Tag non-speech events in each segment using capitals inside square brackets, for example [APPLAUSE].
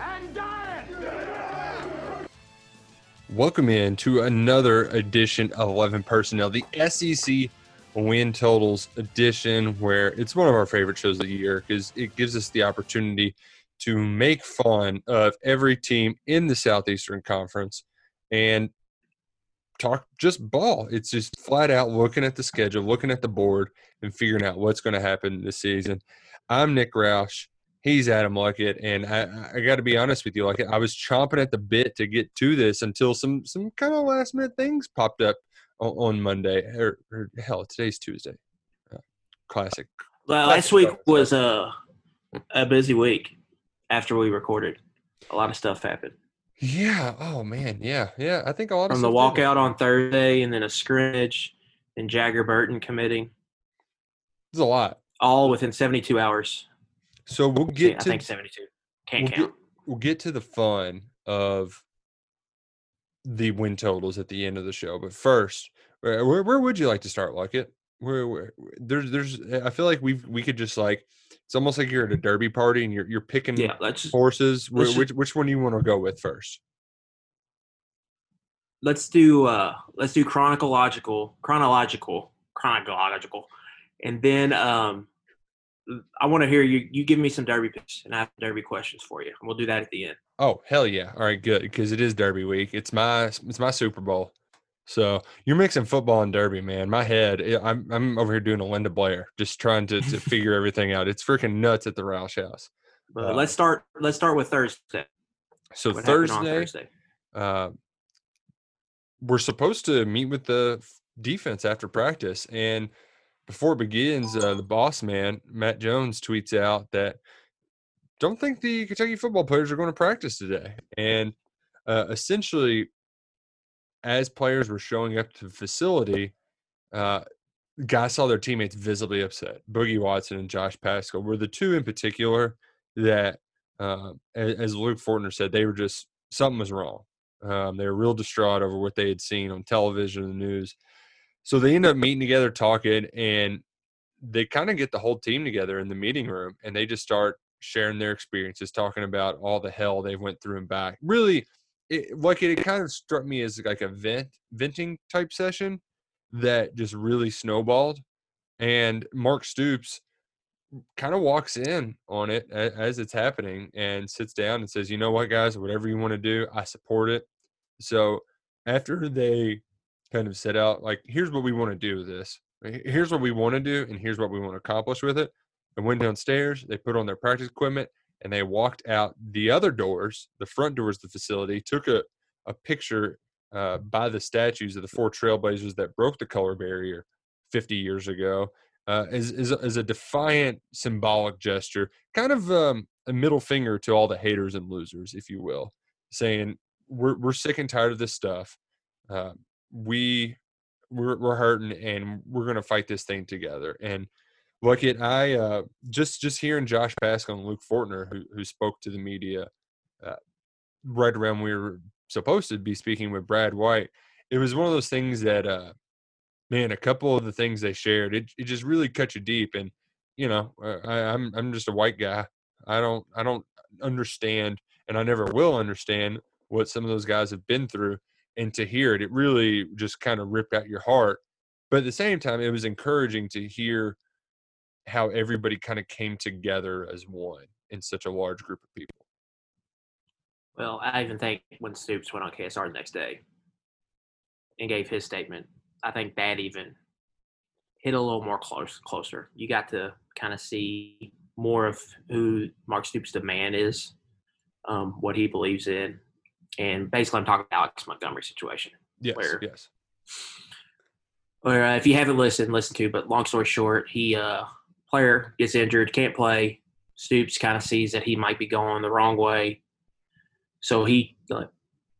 And. Welcome in to another edition of 11 Personnel, the SEC Win Totals edition, where it's one of our favorite shows of the year because it gives us the opportunity to make fun of every team in the Southeastern Conference and talk just ball. It's just flat out looking at the schedule, looking at the board, and figuring out what's going to happen this season. I'm Nick Roush. He's Adam Luckett, and I, I got to be honest with you, like I was chomping at the bit to get to this until some some kind of last minute things popped up on, on Monday, or, or hell, today's Tuesday. Uh, classic. Well, last week was a a busy week after we recorded. A lot of stuff happened. Yeah. Oh man. Yeah. Yeah. I think a lot of From the walkout on Thursday and then a scrimmage and Jager Burton committing, It's a lot. all within 72 hours. So we'll get I to think 72. Can't we'll count. Get, we'll get to the fun of the win totals at the end of the show. But first, where, where, would you like to start, Luckett? Where, where there's there's I feel like we we could just like it's almost like you're at a derby party and you're you're picking yeah, let's horses. Let's which which one do you want to go with first? let's do uh let's do chronological chronological chronological and then um I want to hear you you give me some derby picks and I have derby questions for you. And we'll do that at the end. Oh hell yeah! All right, good because it is Derby week. It's my it's my Super Bowl. So you're mixing football and Derby, man. My head, eh, I'm I'm over here doing a Linda Blair, just trying to to figure everything out. It's freaking nuts at the Roush House. But Uh, let's start let's start with Thursday. So What Thursday, Thursday? uh, we're supposed to meet with the defense after practice, and before it begins, uh, the boss man Matt Jones tweets out that don't think the Kentucky football players are going to practice today, and uh, essentially, as players were showing up to the facility, uh, guys saw their teammates visibly upset. Boogie Watson and Josh Paschal were the two in particular that, uh, as Luke Fortner said, they were just something was wrong. Um, they were real distraught over what they had seen on television and the news. So they end up meeting together, talking, and they kind of get the whole team together in the meeting room, and they just start sharing their experiences, talking about all the hell they went through and back. Really, it, like it, kind of struck me as like a vent venting type session that just really snowballed. And Mark Stoops kind of walks in on it as it's happening and sits down and says, "You know what, guys? Whatever you want to do, I support it." So after they kind of set out, like, here's what we want to do with this. Here's what we want to do, and here's what we want to accomplish with it. And went downstairs. They put on their practice equipment, and they walked out the other doors, the front doors of the facility. Took a a picture uh, by the statues of the four trailblazers that broke the color barrier 50 years ago uh, as, a defiant symbolic gesture, kind of um, a middle finger to all the haters and losers, if you will, saying we're we're sick and tired of this stuff. Uh, we we're we're hurting, and we're gonna fight this thing together. And look at I uh, just just hearing Josh Paschal and Luke Fortner, who who spoke to the media uh, right around we were supposed to be speaking with Brad White. It was one of those things that uh, man, a couple of the things they shared, it, it just really cut you deep. And you know, uh, I, I'm I'm just a white guy. I don't I don't understand, and I never will understand what some of those guys have been through. And to hear it, it really just kind of ripped out your heart. But at the same time, it was encouraging to hear how everybody kind of came together as one in such a large group of people. Well, I even think when Stoops went on KSR the next day and gave his statement, I think that even hit a little more close closer. You got to kind of see more of who Mark Stoops' demand is, um, what he believes in, and basically I'm talking about Alex Montgomery situation. Yes, Where- yes. Or uh, if you haven't listened, listen to. But long story short, he uh, player gets injured, can't play. Stoops kind of sees that he might be going the wrong way, so he uh,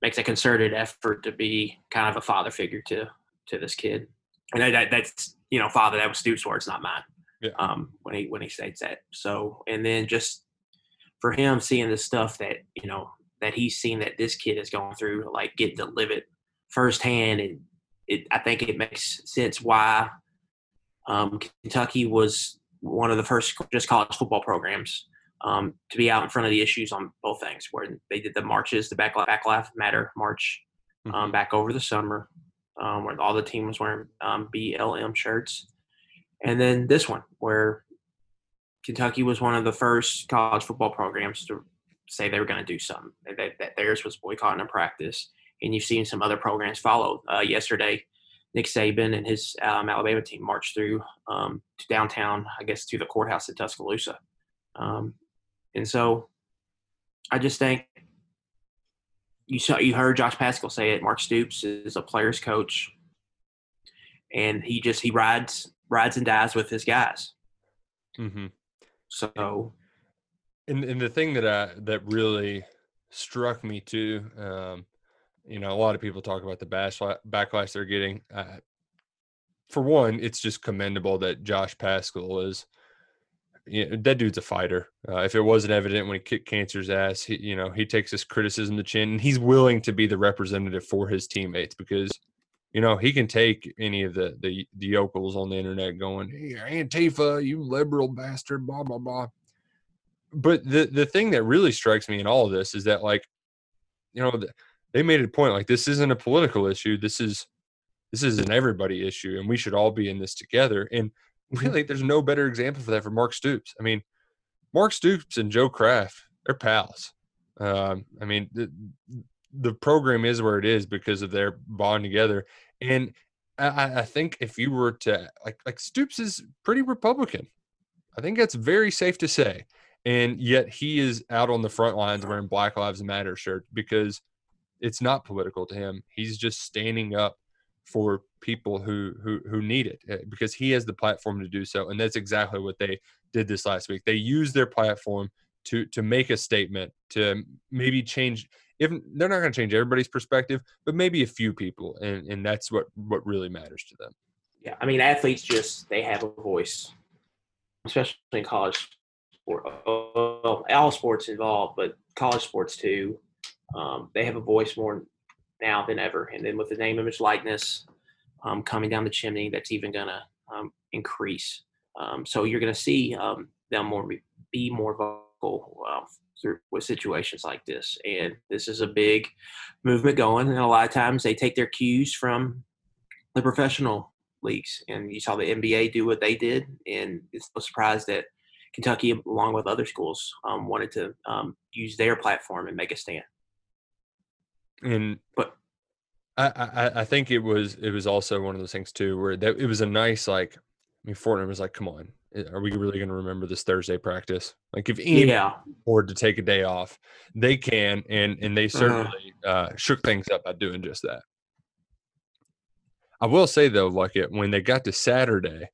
makes a concerted effort to be kind of a father figure to to this kid. And that, that, that's you know, father. That was Stoops' words, not mine. Yeah. Um, when he when he states that. So, and then just for him seeing the stuff that you know that he's seen that this kid has gone through, like getting to live it firsthand, and it, I think it makes sense why um, Kentucky was one of the first just college football programs um, to be out in front of the issues on both things, where they did the marches, the Back, Back Lives Matter march um, back over the summer, um, where all the team was wearing um, BLM shirts, and then this one where Kentucky was one of the first college football programs to say they were going to do something. That, that theirs was boycotting a practice, and you've seen some other programs follow. Uh, yesterday, Nick Saban and his um, Alabama team marched through um, to downtown, I guess, to the courthouse in Tuscaloosa. Um, and so, I just think you saw you heard Josh Paschal say it. Mark Stoops is a player's coach, and he just he rides rides and dies with his guys. Mm-hmm. So, and and the thing that I that really struck me too, um, you know, a lot of people talk about the bash backlash they're getting. Uh, for one, it's just commendable that Josh Paschal is. You know, that dude's a fighter. Uh, if it wasn't evident when he kicked Cancer's ass, he, you know, he takes his criticism to chin, and he's willing to be the representative for his teammates because you know, he can take any of the the, the yokels on the internet going, hey, Antifa, you liberal bastard, blah blah blah. But the the thing that really strikes me in all of this is that like, you know, they made a point like this isn't a political issue. This is this is an everybody issue, and we should all be in this together. And Mm-hmm. [LAUGHS] really, there's no better example for that for Mark Stoops. I mean, Mark Stoops and Joe Craft, they're pals. Um, I mean, the, the program is where it is because of their bond together. And I, I think if you were to like like Stoops is pretty Republican. I think that's very safe to say. And yet he is out on the front lines wearing Black Lives Matter shirt because it's not political to him. He's just standing up for people who who who need it eh, because he has the platform to do so and that's exactly what they did this last week. They used their platform to to make a statement to maybe change if they're not going to change everybody's perspective but maybe a few people and and that's what what really matters to them. Yeah i mean athletes just they have a voice especially in college sport well, all sports involved but college sports too um, they have a voice more now than ever. And then with the name, image, likeness um, coming down the chimney, that's even going to um, increase. Um, so you're going to see um, them more be more vocal uh, through with situations like this. And this is a big movement going. And a lot of times they take their cues from the professional leagues. And you saw the NBA do what they did. And it's no surprise that Kentucky, along with other schools, um, wanted to um, use their platform and make a stand. And but I, I I think it was it was also one of those things too where that it was a nice like I mean Fortner was like come on are we really going to remember this Thursday practice? Like if any yeah. afford to take a day off they can and and they certainly uh, shook things up by doing just that. I will say though like it when they got to Saturday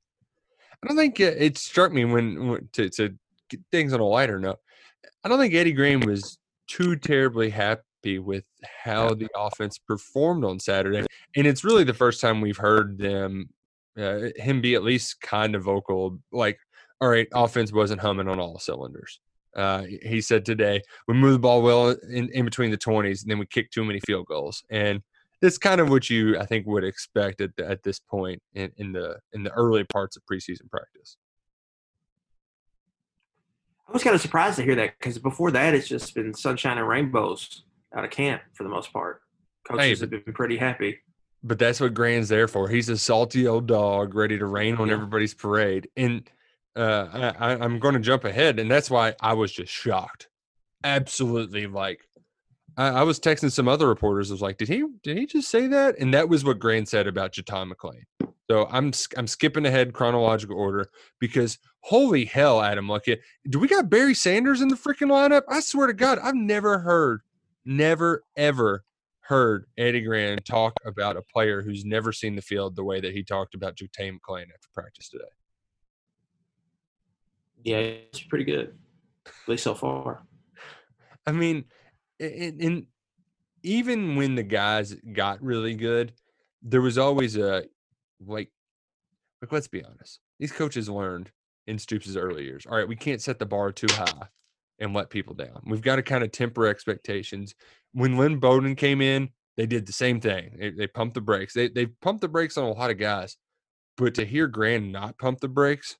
I don't think it, struck me when, to to get things on a lighter note I don't think Eddie Gran was too terribly happy with how the offense performed on Saturday, and it's really the first time we've heard them uh, him be at least kind of vocal, like, "All right, offense wasn't humming on all cylinders." Uh, he said today we moved the ball well in, in between the twenties, and then we kicked too many field goals, and it's kind of what you I think would expect at the, at this point in, in the in the early parts of preseason practice. I was kind of surprised to hear that because before that, it's just been sunshine and rainbows out of camp for the most part. Coaches hey, have been pretty happy. But that's what Gran's there for. He's a salty old dog ready to rain on yeah. everybody's parade. And uh, I, I'm going to jump ahead, and that's why I was just shocked. Absolutely, like I, I, was texting some other reporters. I was like, "Did he? Did he just say that?" And that was what Gran said about JuTahn McClain. So I'm I'm skipping ahead chronological order because holy hell, Adam Luckett, do we got Barry Sanders in the freaking lineup? I swear to God, I've never heard never ever heard Eddie Gran talk about a player who's never seen the field the way that he talked about JuTahn McClain after practice today. Yeah, it's pretty good. at least so far. I mean, in, in even when the guys got really good, there was always a like, like let's be honest, these coaches learned in Stoops' early years. All right, we can't set the bar too high and let people down. We've got to kind of temper expectations. When Lynn Bowden came in, they did the same thing. They, they pumped the brakes. They they pumped the brakes on a lot of guys, but to hear Gran not pump the brakes,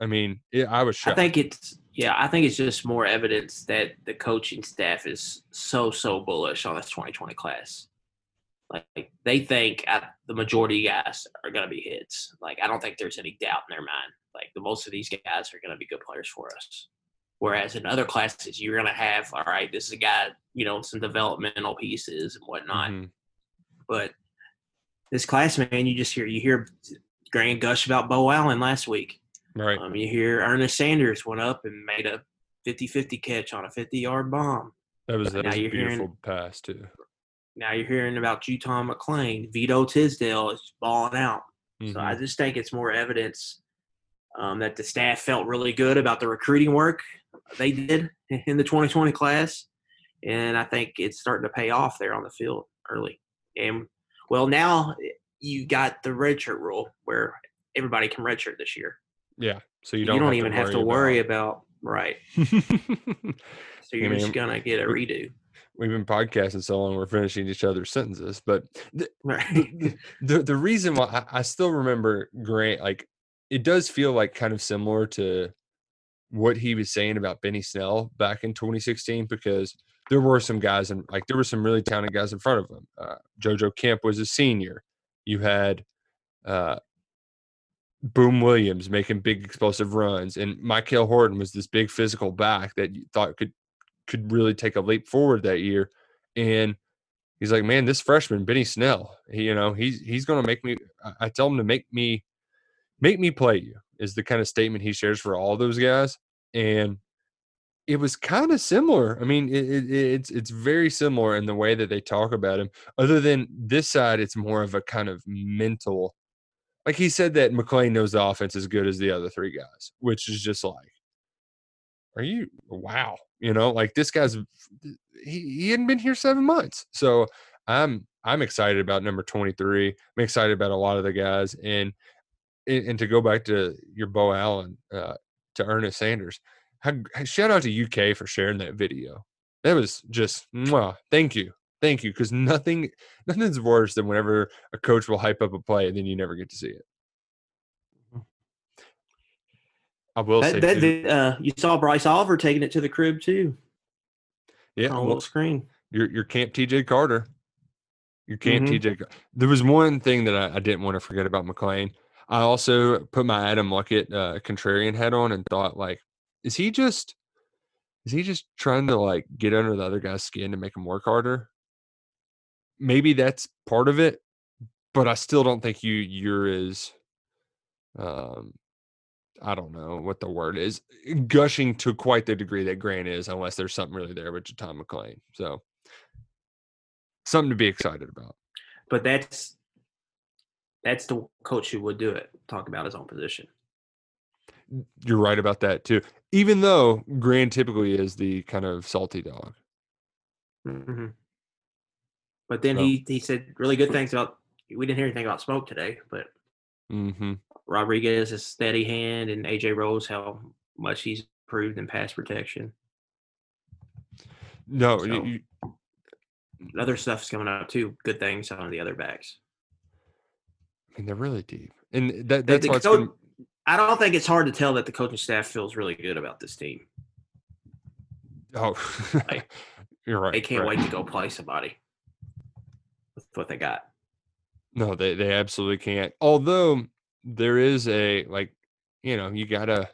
I mean, it, I was shocked. I think it's yeah, I think it's just more evidence that the coaching staff is so so bullish on this 2020 class. Like they think the majority of guys are going to be hits. Like I don't think there's any doubt in their mind. Like the most of these guys are going to be good players for us. Whereas in other classes, you're going to have all right, this is a guy, you know, some developmental pieces and whatnot. Mm-hmm. But this class, man, you just hear you hear Gran gush about Beau Allen last week. Right. Um, you hear Ernest Sanders went up and made a 50-50 catch on a 50-yard bomb. That was, that was a beautiful hearing, pass too. Now you're hearing about JuTahn McClain. Vito Tisdale is balling out. Mm-hmm. So I mm-hmm. just think it's more evidence um, that the staff felt really good about the recruiting work they did in the 2020 class. And I think it's starting to pay off there on the field early. And well, now you got the redshirt rule where everybody can redshirt this year. Yeah. So you don't, you don't have even to have to worry about, about right. [LAUGHS] so you're I mean, just gonna get a redo. We've been podcasting so long, we're finishing each other's sentences. But the the, the, the, reason why I, I still remember Gran, like it does feel like kind of similar to what he was saying about Benny Snell back in 2016 because there were some guys and like there were some really talented guys in front of him. Uh, JoJo Kemp was a senior. You had uh, Boom Williams making big explosive runs, and Michael Horton was this big physical back that you thought could could really take a leap forward that year. And he's like, man, this freshman Benny Snell, he, you know, he's he's going to make me. I tell him to make me make me play you is the kind of statement he shares for all those guys, and it was kind of similar. I mean, it, it, it's it's very similar in the way that they talk about him. Other than this side, it's more of a kind of mental like he said that McClain knows the offense as good as the other three guys, which is just like, are you wow? You know, like this guy's he, he hadn't been here seven months. So I'm I'm excited about number 23. I'm excited about a lot of the guys. And and to go back to your Beau Allen, uh, to Ernest Sanders, shout out to UK for sharing that video. That was just mwah, thank you. Thank you, because nothing [LAUGHS] nothing's worse than whenever a coach will hype up a play and then you never get to see it. Mm-hmm. I will that, say that, that, uh, you saw Bryce Oliver taking it to the crib too. Yeah, on well, screen. Your your camp TJ Carter. Your camp mm-hmm. TJ. There was one thing that I, I, didn't want to forget about McClain. I also put my Adam Luckett uh, contrarian hat on and thought like, is he just is he just trying to like get under the other guy's skin to make him work harder? Maybe that's part of it, but I still don't think you you're as um I don't know what the word is, gushing to quite the degree that Gran is, unless there's something really there with Tom McLean. So something to be excited about. But that's that's the coach who would do it. Talk about his own position. You're right about that too. Even though Gran typically is the kind of salty dog. Mm-hmm. But then so. he he said really good things about. We didn't hear anything about Smoke today, but mm-hmm. Rodriguez is steady hand, and AJ Rose how much he's improved in pass protection. No, so, you, other stuff's coming up too. Good things on the other backs. I mean, they're really deep, and that, that's coach, been... I don't think it's hard to tell that the coaching staff feels really good about this team. Oh, like, [LAUGHS] you're right. They can't right. wait to go play somebody what they got. No, they they absolutely can't. Although there is a like, you know, you gotta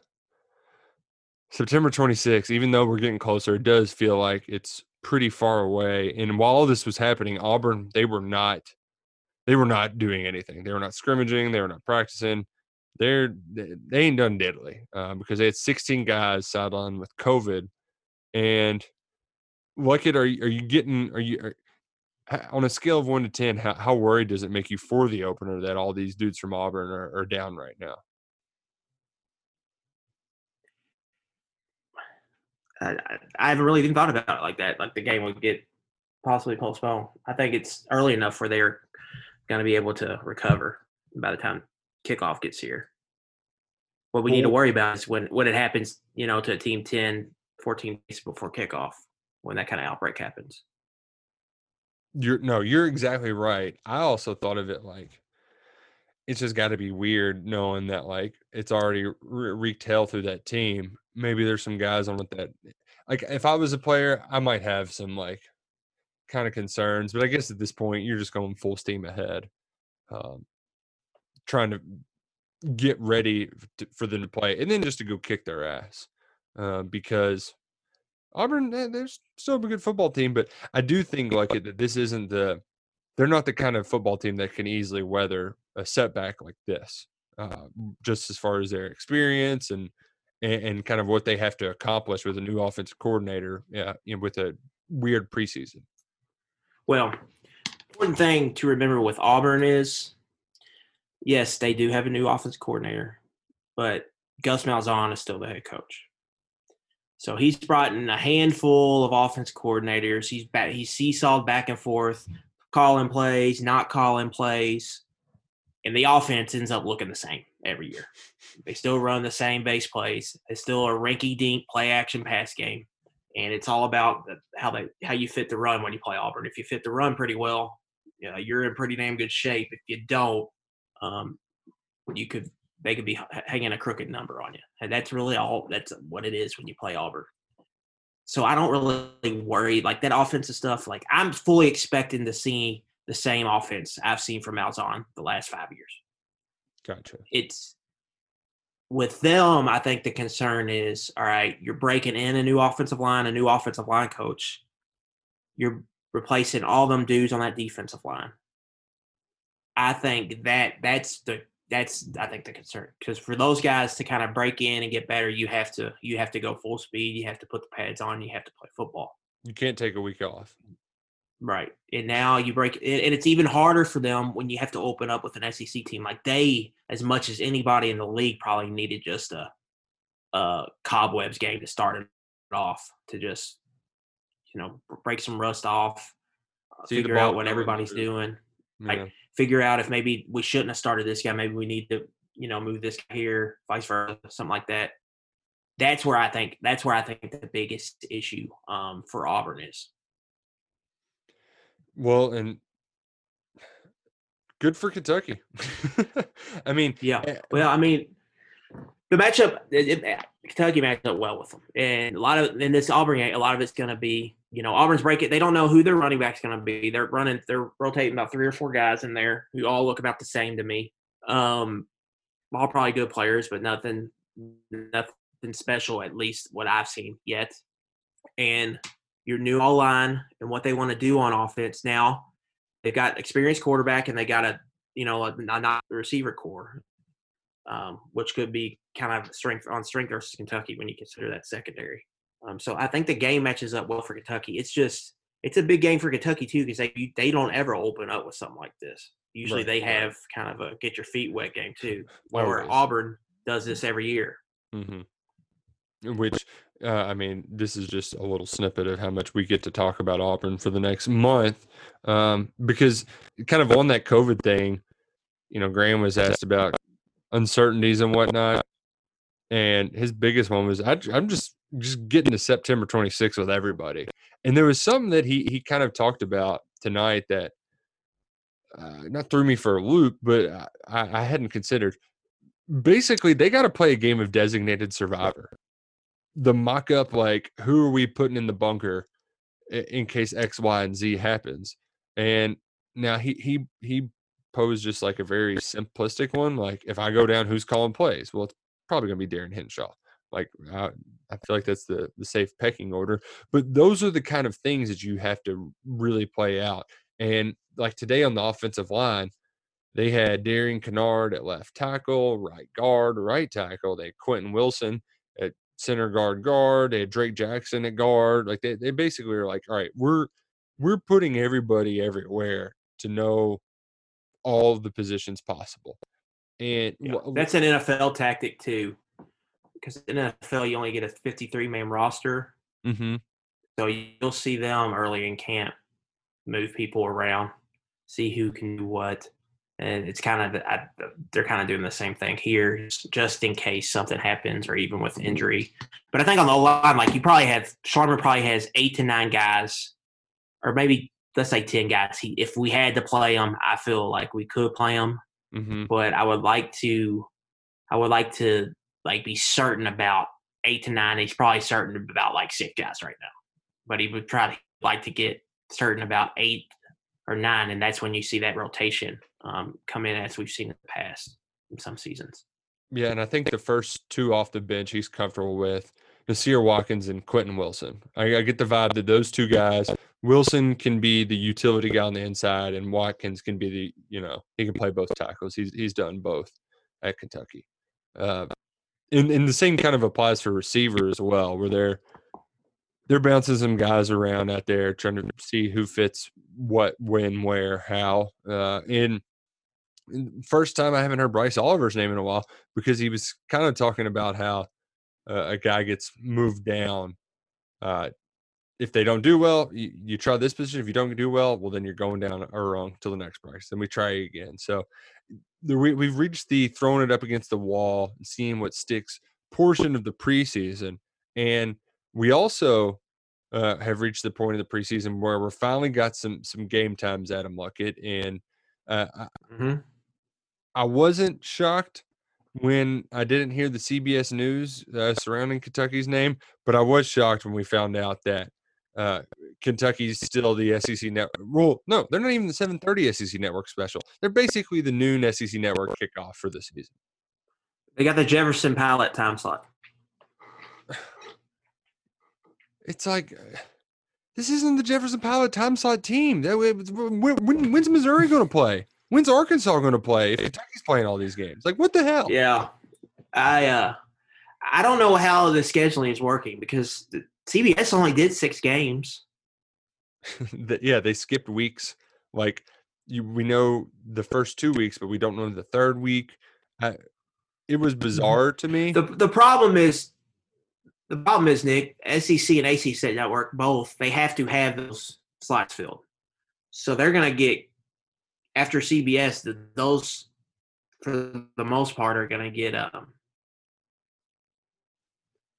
September 26th, even though we're getting closer, it does feel like it's pretty far away. And while all this was happening, Auburn, they were not they were not doing anything. They were not scrimmaging, they were not practicing. They're they ain't done diddly uh, because they had 16 guys sidelined with COVID. And like it, are you, are you getting are you are, on a scale of one to ten, how, how worried does it make you for the opener that all these dudes from Auburn are, are down right now? I, I, haven't really even thought about it like that. Like the game would get possibly postponed. I think it's early enough where they're going to be able to recover by the time kickoff gets here. What we need to worry about is when when it happens, you know, to a team 10, 14 days before kickoff, when that kind of outbreak happens. You're no, you're exactly right. I also thought of it like it's just got to be weird knowing that like it's already re- wreaked through that team. Maybe there's some guys on it that like if I was a player, I might have some like kind of concerns, but I guess at this point you're just going full steam ahead, um, trying to get ready to, for them to play, and then just to go kick their ass uh, because Auburn eh, they're still a good football team, but I do think like that this isn't the they're not the kind of football team that can easily weather a setback like this. Uh, just as far as their experience and, and and kind of what they have to accomplish with a new offensive coordinator, yeah, you know, with a weird preseason. Well, important thing to remember with Auburn is, yes, they do have a new offense coordinator, but Gus Malzahn is still the head coach. So he's brought in a handful of offense coordinators. He's back, he's seesawed back and forth, calling plays, not calling plays, and the offense ends up looking the same every year. They still run the same base plays. It's still a rinky-dink play action pass game and it's all about how they how you fit the run when you play Auburn. If you fit the run pretty well, you know, you're in pretty damn good shape. If you don't, um, you could they could be hanging a crooked number on you, and that's really all. That's what it is when you play Auburn. So I don't really worry like that offensive stuff. Like I'm fully expecting to see the same offense I've seen from Malzahn the last five years Gotcha. it's with them, I think the concern is all right, you're breaking in a new offensive line, a new offensive line coach. You're replacing all them dudes on that defensive line. I think that that's the that's I think the concern because for those guys to kind of break in and get better, you have to you have to go full speed. You have to put the pads on. You have to play football. You can't take a week off. Right. And now you break and it's even harder for them when you have to open up with an SEC team. Like they, as much as anybody in the league, probably needed just a a cobwebs game to start it off to just you know break some rust off, uh, See the figure out what everybody's doing, Like, Yeah. Figure out if maybe we shouldn't have started this guy, maybe we need to you know move this guy here, vice versa, something like that. That's where I think that's where I think the biggest issue um, for Auburn is. Well, and [SIGHS] good for Kentucky. [LAUGHS] I mean, Yeah. eh, Well, I mean, the matchup, it, it, Kentucky matched up well with them, and a lot of in this Auburn game, a lot of it's going to be, you know, Auburn's break it. They don't know who their running back's going to be. They're running, they're rotating about three or four guys in there who all look about the same to me. Um, all probably good players, but nothing, nothing special. At least what I've seen yet. And your new O line and what they want to do on offense now. They've got experienced quarterback and they got a you know a, a not the receiver corps, um, which could be kind of strength on strength versus Kentucky when you consider that secondary. Um, so I think the game matches up well for Kentucky. It's just it's a big game for Kentucky too because they they don't ever open up with something like this. Usually Right, they have kind of a get your feet wet game too, [LAUGHS] Always. where Auburn does this every year. hmm Which, uh, I mean, this is just a little snippet of how much we get to talk about Auburn for the next month. Um, because, kind of on that COVID thing, you know, Gran was asked about uncertainties and whatnot. And his biggest one was, I, I'm just just getting to September 26th with everybody. And there was something that he he kind of talked about tonight that uh, not threw me for a loop, but I, I I hadn't considered. Basically they got to play a game of designated survivor. The mock up like who are we putting in the bunker in case x y and z happens? And now he he he posed just like a very simplistic one like if i go down who's calling plays? Well it's probably going to be darin hinshaw like I, I feel like that's the the safe pecking order but those are the kind of things that you have to really play out and like today on the offensive line they had Darian Kinnard at left tackle, right guard, right tackle. They had Quentin Wilson at center guard guard. They had Drake Jackson at guard. Like they, they basically were like, all right, we're we're putting everybody everywhere to know all the positions possible. And Yeah, that's an NFL tactic too, because in NFL you only get a 53 man roster, Mm-hmm. So you'll see them early in camp move people around, see who can do what, and it's kind of I, they're kind of doing the same thing here, just in case something happens or even with injury. But I think on the line, like you probably have Schlarman probably has eight to nine guys, or maybe let's say ten guys. He, if we had to play them, I feel like we could play them. Mm-hmm. But I would like to, I would like to like be certain about eight to nine. He's probably certain about like six guys right now, but he would try to like to get certain about eight or nine, and that's when you see that rotation um, come in as we've seen in the past in some seasons. Yeah, and I think the first two off the bench he's comfortable with Nasir Watkins and Quentin Wilson. I, I, get the vibe that those two guys, Wilson can be the utility guy on the inside, and Watkins can be the you know he can play both tackles. He's he's done both at Kentucky. Uh, and, and the same kind of applies for receiver as well, where they're they're bouncing some guys around out there trying to see who fits what, when, where, how. Uh, and first time I haven't heard Bryce Oliver's name in a while because he was kind of talking about how uh, a guy gets moved down. Uh, if they don't do well, you, you, try this position. If you don't do well, well, then you're going down or wrong to the next price. Then we try again. So the, we, we've reached the throwing it up against the wall and seeing what sticks portion of the preseason. And – we also uh, have reached the point of the preseason where we're finally got some some game times Adam Luckett, and uh, mm-hmm. I, I, wasn't shocked when I didn't hear the CBS news uh, surrounding Kentucky's name, but I was shocked when we found out that uh, Kentucky's still the SEC network. Well, no, they're not even the 7:30 SEC network special. They're basically the noon SEC network kickoff for the season. They got the Jefferson Pilot time slot [SIGHS] it's like uh, this isn't the Jefferson Pilot time slot team. When, when, when's Missouri going to play? When's Arkansas going to play? If Kentucky's playing all these games, like what the hell? Yeah, I uh, I don't know how the scheduling is working because the CBS only did six games. [LAUGHS] yeah, they skipped weeks. Like you, we know the first two weeks, but we don't know the third week. I, it was mm-hmm. bizarre to me. The the problem is the problem is, Nick, SEC and ACC network both they have to have those slots filled, so they're going to get after CBS. The, those for the most part are going to get um,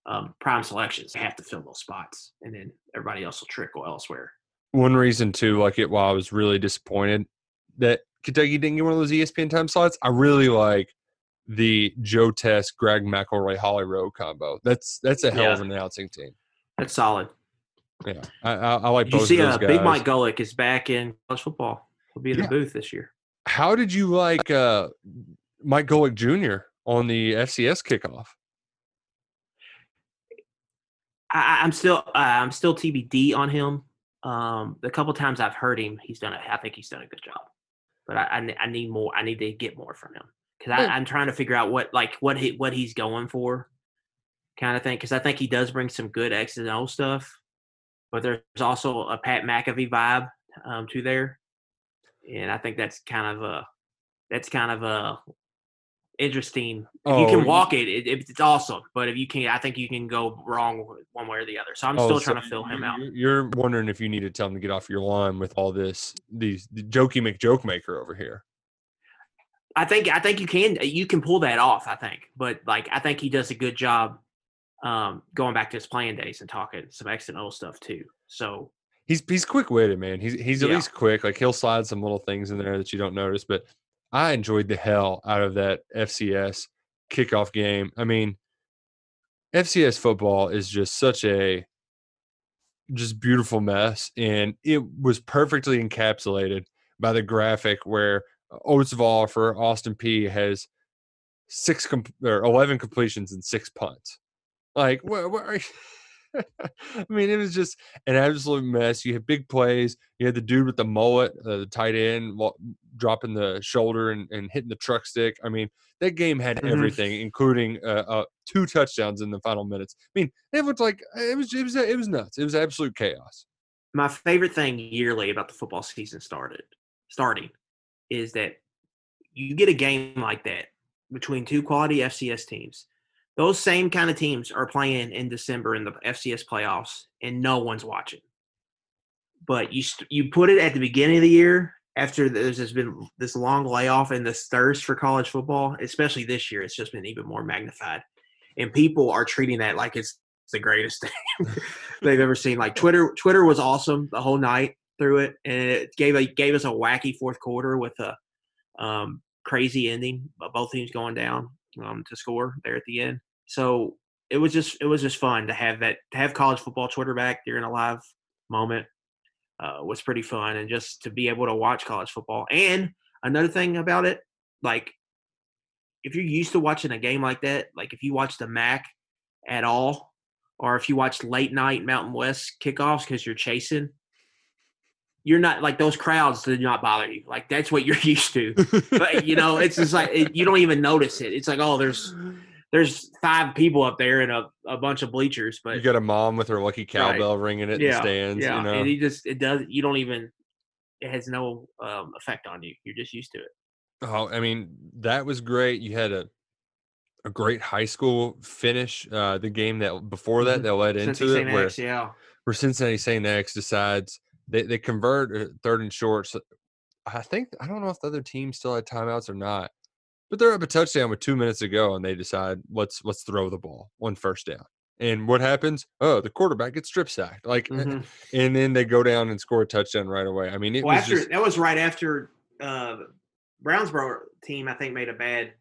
um, prime selections. They have to fill those spots, and then everybody else will trickle elsewhere. One reason too, like it, while I was really disappointed that Kentucky didn't get one of those ESPN time slots, I really like the Joe Test, Greg McElroy, Holly Rowe combo. That's that's a hell yeah. of an announcing team. That's solid. Yeah, I, I, I like. Did both you see, uh, Big Mike Golic is back in college football. He'll be in yeah. the booth this year. How did you like uh, Mike Golic Jr. on the FCS kickoff? I, am still uh, I'm still TBD on him. Um, the couple times I've heard him, he's done. A, I think he's done a good job, but I, I, I need more. I need to get more from him because I'm trying to figure out what like what he what he's going for, kind of thing. Because I think he does bring some good X and O stuff, but there's also a Pat McAfee vibe um, to there, and I think that's kind of a that's kind of a interesting. If oh, you can walk it, it, it's awesome. But if you can't, I think you can go wrong one way or the other. So I'm oh, still so trying to fill him out. You're wondering if you need to tell him to get off your lawn with all this these the jokey McJoke maker over here. I think I think you can you can pull that off. I think, but like I think he does a good job um, going back to his playing days and talking some O stuff too. So he's he's quick witted, man. He's he's at yeah. least quick. Like he'll slide some little things in there that you don't notice. But I enjoyed the hell out of that FCS kickoff game. I mean, FCS football is just such a just beautiful mess, and it was perfectly encapsulated by the graphic where Oatsvall for Austin Peay has six comp- or 11 completions and six punts. Like, what, what are you? [LAUGHS] I mean, it was just an absolute mess. You had big plays. You had the dude with the mullet, uh, the tight end, dropping the shoulder and, and, hitting the truck stick. I mean, that game had mm-hmm. everything, including uh, uh, two touchdowns in the final minutes. I mean, it looked like it was it was it was nuts. It was absolute chaos. My favorite thing yearly about the football season started starting is that you get a game like that between two quality FCS teams. Those same kind of teams are playing in December in the FCS playoffs, and no one's watching. But you st- you put it at the beginning of the year after there's just been this long layoff and this thirst for college football, especially this year, it's just been even more magnified. And people are treating that like it's the greatest [LAUGHS] thing they've ever seen. Like Twitter, Twitter was awesome the whole night through it, and it gave a, gave us a wacky fourth quarter with a um, crazy ending, both teams going down um, to score there at the end. So it was just it was just fun to have that to have college football Twitter back during a live moment uh, was pretty fun, and just to be able to watch college football. And another thing about it, like if you're used to watching a game like that, like if you watch the MAC at all, or if you watch late night Mountain West kickoffs because you're chasing, you're not like those crowds do not bother you. Like that's what you're [LAUGHS] used to. but you know, it's just like it, you don't even notice it. It's like oh, there's there's five people up there and a, a bunch of bleachers, but You got a mom with her lucky cowbell ringing it in the stands. yeah, You know, and you just it does. You don't even. It has no um, effect on you. You're just used to it. Oh, I mean, that was great. You had a a great high school finish. Uh, the game that before that Mhm. that led into it, where, X, yeah, where Cincinnati St. X decides they they convert uh, third and short. So I think I don't know if the other team still had timeouts or not, but they're up a touchdown with two minutes to go, and they decide let's let's throw the ball on first down. And what happens? Oh, the quarterback gets strip sacked. Like, Mhm. and then they go down and score a touchdown right away. I mean, it well, was after just that was right after uh, Brownsboro team, I think, made a bad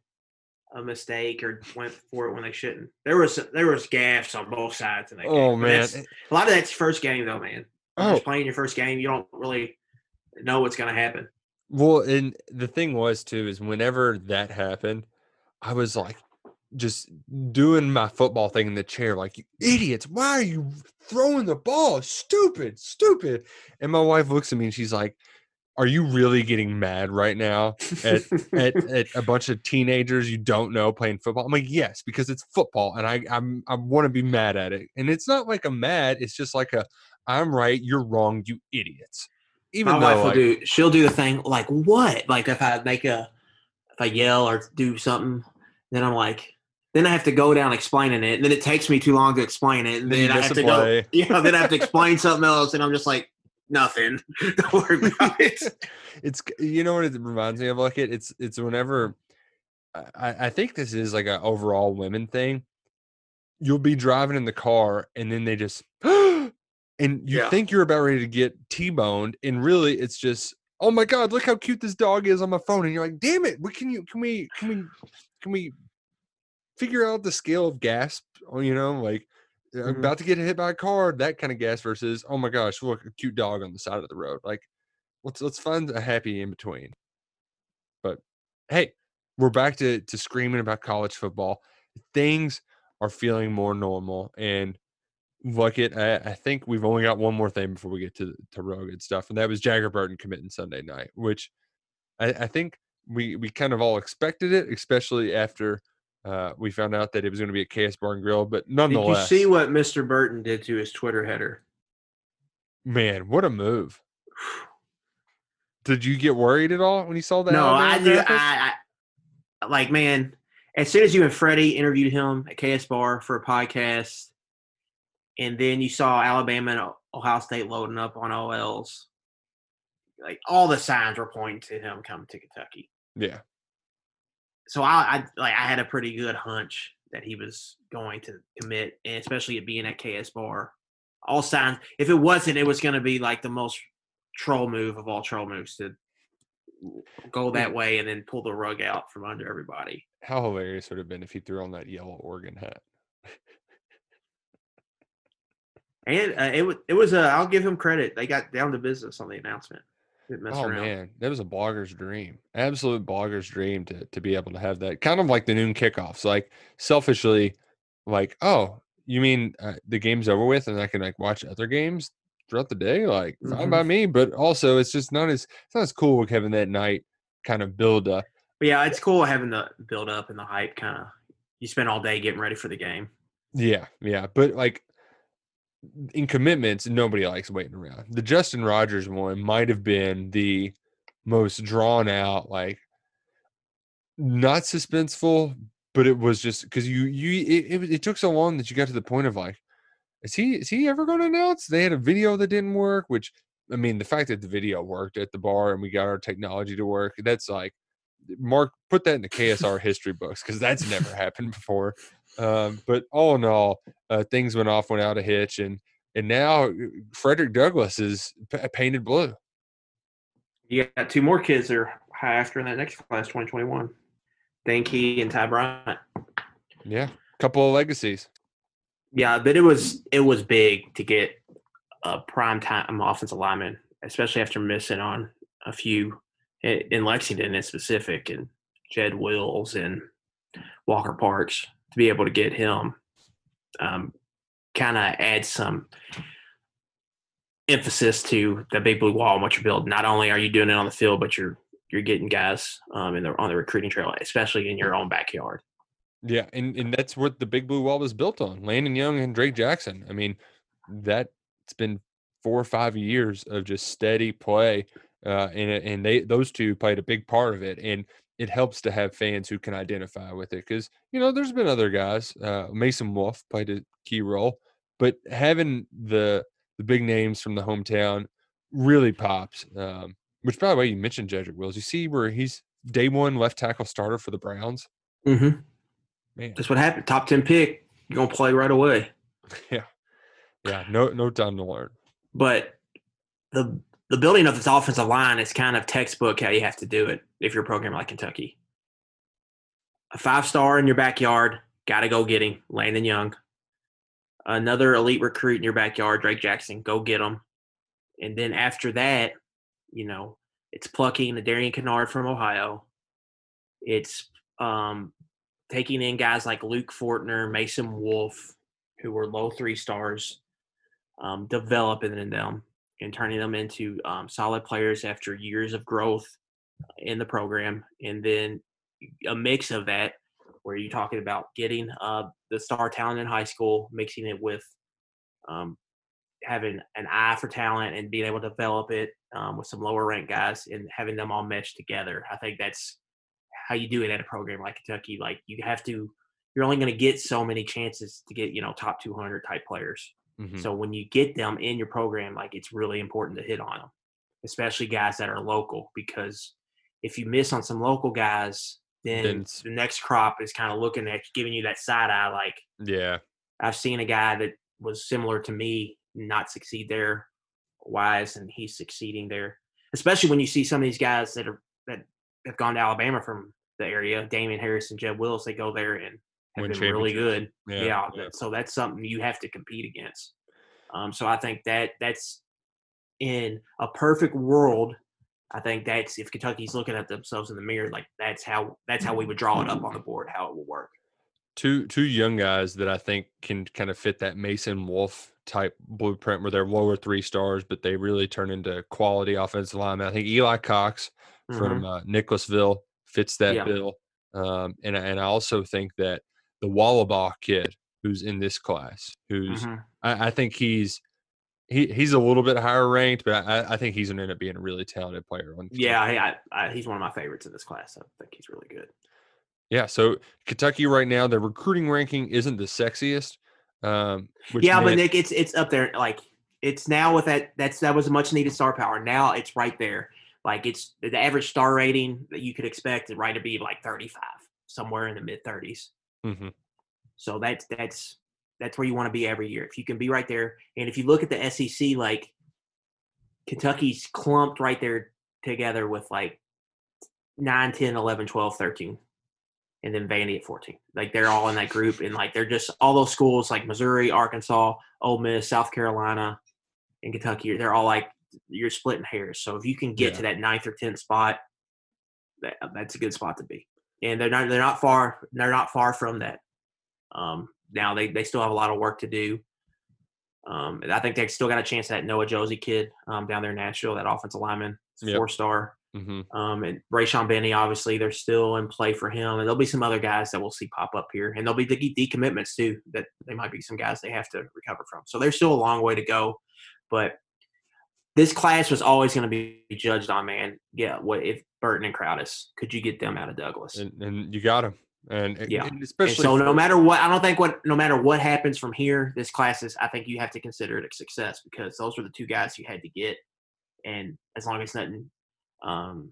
a mistake or went for it when they shouldn't. There was there was gaffes on both sides in that oh But man, a lot of that's first game though, man. Oh Just playing your first game, you don't really know what's going to happen. Well, and the thing was too is whenever that happened, I was like just doing my football thing in the chair, like you idiots, why are you throwing the ball? Stupid, stupid. And my wife looks at me and she's like, Are you really getting mad right now at at, [LAUGHS] at a bunch of teenagers you don't know playing football? I'm like, yes, because it's football and I I'm I want to be mad at it. And it's not like I'm mad, it's just like a I'm right, you're wrong, you idiots. Even My though wife will like, do. She'll do the thing like what? Like if I make a, if I yell or do something, then I'm like, then I have to go down explaining it, and then it takes me too long to explain it, and Then then I have to go. [LAUGHS] you know then I have to explain [LAUGHS] something else, and I'm just like, nothing. [LAUGHS] Don't worry about it. it's you know what it reminds me of like it it's it's whenever I, I think this is like an overall women thing you'll be driving in the car and then they just and you Yeah. think you're about ready to get t-boned and really it's just oh my god look how cute this dog is on my phone and you're like damn it what can you can we can we can we figure out the scale of gasp or you know like I'm Mhm. about to get hit by a car that kind of gas versus oh my gosh look a cute dog on the side of the road like let's let's find a happy in between but hey we're back to to screaming about college football things are feeling more normal and look it I, I think we've only got one more thing before we get to to real good stuff and that was jager burton committing sunday night which i, I think we we kind of all expected it especially after uh, we found out that it was going to be a KS Bar and Grill, but Did you nonetheless, see what Mr. Burton did to his Twitter header? man, what a move! Did you get worried at all when you saw that? no, I do. I, I like, man. As soon as you and Freddie interviewed him at KS Bar for a podcast, and then you saw Alabama and Ohio State loading up on OLs, like all the signs were pointing to him coming to Kentucky. yeah, So I, I like I had a pretty good hunch that he was going to commit, and especially it being at KS Bar. All signs. If it wasn't, it was going to be like the most troll move of all troll moves to go that way and then pull the rug out from under everybody. how hilarious would it have been if he threw on that yellow Oregon hat? And uh, it was it was uh, I'll give him credit. They got down to business on the announcement. Mess Oh around. man, that was a blogger's dream. Absolute blogger's dream to to be able to have that. Kind of like the noon kickoffs. Like selfishly, like, oh, you mean uh, the game's over with and I can like watch other games throughout the day? Like, fine Mhm. by me. But also, it's just not as it's not as cool with having that night kind of build up. But yeah, it's cool having the build up and the hype. Kind of you spend all day getting ready for the game. Yeah, yeah. But like in commitments, nobody likes waiting around. The Justin Rogers one might have been the most drawn out, like not suspenseful, but it was just because you you it, it, it took so long that you got to the point of like, is he is he ever going to announce? They had a video that didn't work, which I mean, the fact that the video worked at the bar and we got our technology to work, that's like, Mark, put that in the KSR history books because that's never happened before. Um, but all in all, uh, things went off without a hitch, and and now uh, Frederick Douglass is p- painted blue. You got two more kids that are high after in that next class, 2021. Dane Key and Ty Bryant. Yeah, couple of legacies. Yeah, but it was it was big to get a prime time offensive lineman, especially after missing on a few in Lexington in specific, and Jed Wills and Walker Parks to be able to get him um, kind of add some emphasis to the big blue wall and what you're building. Not only are you doing it on the field, but you're you're getting guys um, in the on the recruiting trail, especially in your own backyard. Yeah, and, and that's what the big blue wall was built on. Landon Young and Drake Jackson. I mean, that's been four or five years of just steady play. Uh, and and they those two played a big part of it. And it helps to have fans who can identify with it. Cause you know, there's been other guys. Uh, Mason Wolf played a key role, but having the the big names from the hometown really pops. Um, which by the way, you mentioned Jedrick Wills. You see where he's day one left tackle starter for the Browns. Mm-hmm. Man. That's what happened. Top ten pick, you're gonna play right away. [LAUGHS] Yeah. Yeah. No, no time to learn. but the the building of this offensive line is kind of textbook how you have to do it if you're a program like Kentucky. A five star in your backyard, got to go get him, Landon Young. Another elite recruit in your backyard, Drake Jackson, go get him. And then after that, you know, it's plucking the Darian Kinnard from Ohio. It's um, taking in guys like Luke Fortner, Mason Wolf, who were low three stars, um, developing in them and turning them into um, solid players after years of growth in the program. And then a mix of that, where you're talking about getting uh, the star talent in high school, mixing it with um, having an eye for talent and being able to develop it um, with some lower ranked guys and having them all mesh together. I think that's how you do it at a program like Kentucky. Like you have to, you're only going to get so many chances to get, you know, top 200 type players. Mhm. So when you get them in your program, like it's really important to hit on them, especially guys that are local, because if you miss on some local guys, then, Then the next crop is kind of looking at giving you that side eye. Like Yeah. I've seen a guy that was similar to me not succeed there, wise, and he's succeeding there. Especially when you see some of these guys that are that have gone to Alabama from the area, Damien Harris and Jeb Wills, they go there and have been really good. Yeah, Yeah, yeah. so that's something you have to compete against. Um, so I think that that's in a perfect world. I think that's if Kentucky's looking at themselves in the mirror, like that's how that's how we would draw it up on the board, how it will work. Two two young guys that I think can kind of fit that Mason Wolf type blueprint where they're lower three stars, but they really turn into quality offensive linemen. I think Eli Cox from uh, Nicholasville fits that Yeah. bill. Um, and I- and I also think that the Wallabaugh kid who's in this class, who's Mhm. I, I think he's he he's a little bit higher ranked, but I, I think he's gonna end up being a really talented player. Yeah, I, he's one of my favorites in this class. I think he's really good. Yeah, so Kentucky right now, their recruiting ranking isn't the sexiest. Um, yeah, but Nick, it's it's up there. Like it's now with that that's that was a much needed star power. Now it's right there. Like it's the average star rating that you could expect is right to be like 35, somewhere in the mid 30s. Mhm. So that's that's that's where you want to be every year. If you can be right there, and if you look at the SEC, like Kentucky's clumped right there together with like 9, 10, 11, 12, 13, and then Vandy at 14. Like they're all in that group, and like they're just all those schools like Missouri, Arkansas, Ole Miss, South Carolina, and Kentucky. They're all like you're splitting hairs. So if you can get Yeah. to that ninth or tenth spot, that, that's a good spot to be. And they're not they're not far they're not far from that. Um, now they they still have a lot of work to do. Um, I think they still got a chance at that Noah Josey kid um, down there in Nashville, that offensive lineman, Yep. four star. Mhm. Um, and Rayshon Benny, obviously, they're still in play for him. And there'll be some other guys that we'll see pop up here. And there'll be de- decommitments too, that they might be some guys they have to recover from. So there's still a long way to go. But this class was always going to be judged on, man. Yeah, what if Burton and Crowdus, could you get them out of Douglass? and, and you got them. and, Yeah. and And especially so no matter what, I don't think what no matter what happens from here, this class is I think you have to consider it a success because those were the two guys you had to get, and as long as nothing, um,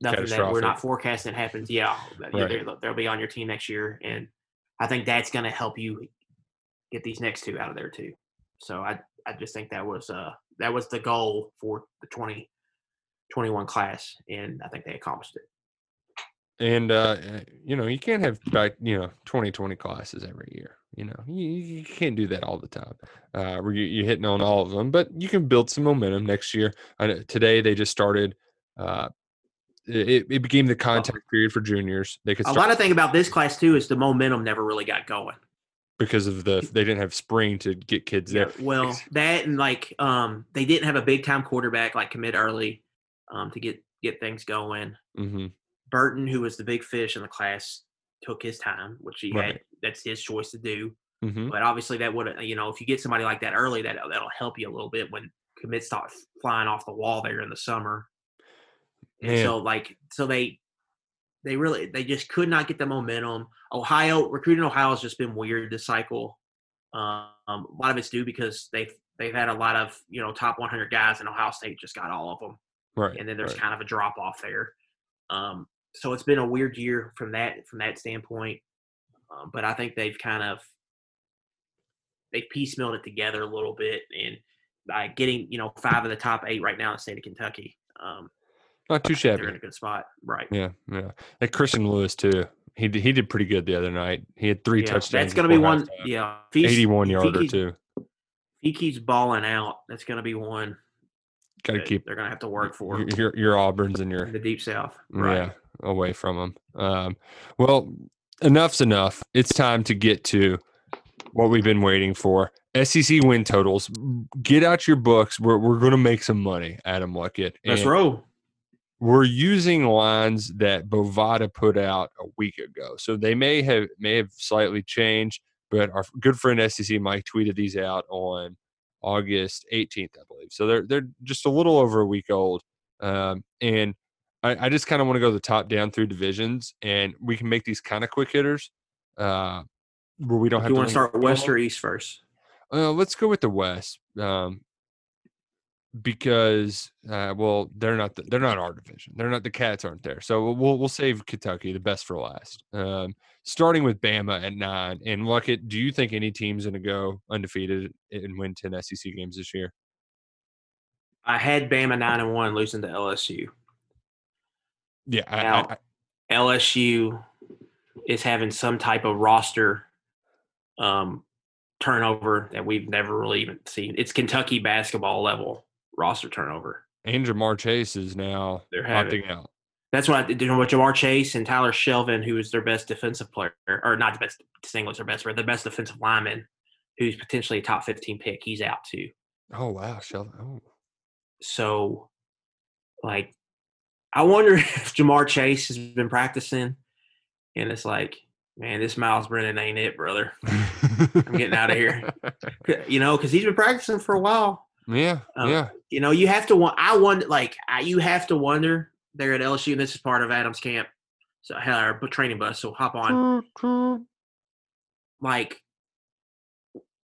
nothing that we're not forecasting happens, yeah, Right. they'll be on your team next year, and I think that's going to help you get these next two out of there too. So I I just think that was uh that was the goal for the 20, class, and I think they accomplished it. and uh you know you can't have back you know 2020 classes every year you know you, you can't do that all the time uh where you, you're hitting on all of them but you can build some momentum next year know today they just started uh it, it became the contact period for juniors they could A lot of thing about this class too is the momentum never really got going. Because of the they didn't have spring to get kids there well, that and like um, they didn't have a big time quarterback like commit early um, to get get things going. hmm Burton, who was the big fish in the class, took his time, which he had. That's his choice to do. hmm But obviously, that would you know if you get somebody like that early, that that'll help you a little bit when commits start flying off the wall there in the summer. And so like so they they really they just could not get the momentum. Ohio recruiting Ohio has just been weird this cycle. Um, a lot of it's due because they've they've had a lot of you know top 100 guys, and Ohio State just got all of them, right and then there's right. kind of a drop off there. Um, so it's been a weird year from that from that standpoint. Um, but I think they've kind of they've piecemealed it together a little bit, and by getting you know five of the top eight right now in the state of Kentucky, um, not too shabby. they're in a good spot. Right. yeah yeah like christian lewis too he did, he did pretty good the other night he had three Yeah, touchdowns That's going to be one. Yeah, 81 if he yarder too he keeps balling out, that's going to be one. got to keep They're going to have to work for your, your your auburns and your the deep south. Yeah, away from them. Um, well, enough's enough. It's time to get to what we've been waiting for. SEC win totals. Get out your books. We're we're going to make some money, Adam Luckett. Let's roll. We're using lines that Bovada put out a week ago, so they may have may have slightly changed. But our good friend SEC Mike tweeted these out on August 18th, I believe. So they're they're just a little over a week old. Um, and I, I just kind of want to go the top down through divisions, and we can make these kind of quick hitters, uh, where we don't have. To. Do you to want to start west or east first? Uh, let's go with the West, um, because uh, well, they're not the, they're not our division. They're not the Cats aren't there, so we'll we'll save Kentucky, the best for last. Um, starting with Bama at nine, and Luckett, do you think any team's going to go undefeated and win ten SEC games this year? I had Bama nine and one losing to LSU. Yeah, I, Now- I, I- LSU is having some type of roster um, turnover that we've never really even seen. It's Kentucky basketball level roster turnover. and Ja'Marr Chase is now They're opting out. That's what I did. You know, with Ja'Marr Chase and Tyler Shelvin, who is their best defensive player, or not the best singles, their best, but the best defensive lineman, who's potentially a top 15 pick. He's out too. Oh wow, Shelvin. Oh. So, like, I wonder [LAUGHS] if Ja'Marr Chase has been practicing, and it's like, man, this Myles Brennan ain't it, brother. I'm getting out of here. [LAUGHS] [LAUGHS] You know, because he's been practicing for a while. Yeah, Um, yeah. You know, you have to want. I wonder, like, I, you have to wonder. They're at LSU, and this is part of Adams camp, so hell, our training bus. So hop on. Like,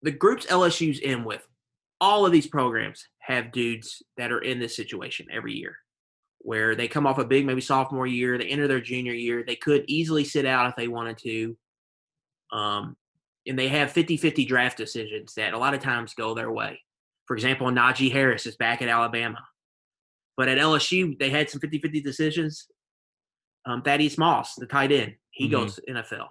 the groups LSU's in with, all of these programs have dudes that are in this situation every year, where they come off a big, maybe sophomore year, they enter their junior year, they could easily sit out if they wanted to. Um, and they have 50-50 draft decisions that a lot of times go their way. For example, Najee Harris is back at Alabama. But at LSU, they had some 50-50 decisions. Um, Thaddeus Moss, the tight end, he Mhm. goes NFL.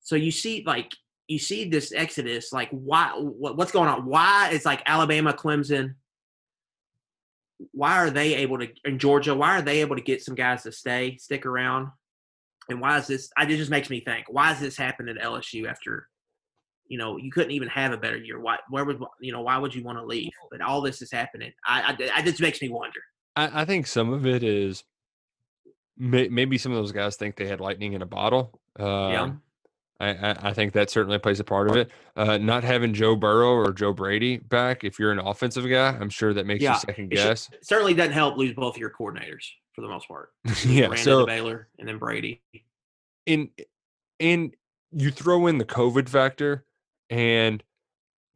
So you see, like, you see this exodus. Like, why? What, what's going on? Why is like Alabama, Clemson? Why are they able to in Georgia? Why are they able to get some guys to stay, stick around? And why is this? I, it just makes me think. Why is this happening at LSU after? You know, you couldn't even have a better year. Why? Where would you know? Why would you want to leave? But all this is happening. I, I, I just makes me wonder. I, I think some of it is may, maybe some of those guys think they had lightning in a bottle. Uh, yeah. I, I, think that certainly plays a part of it. Uh, not having Joe Burrow or Joe Brady back, if you're an offensive guy, I'm sure that makes Yeah, you second it should- guess. Certainly doesn't help lose both of your coordinators for the most part. [LAUGHS] yeah. Brandon So Baylor and then Brady. in and you throw in the COVID factor, and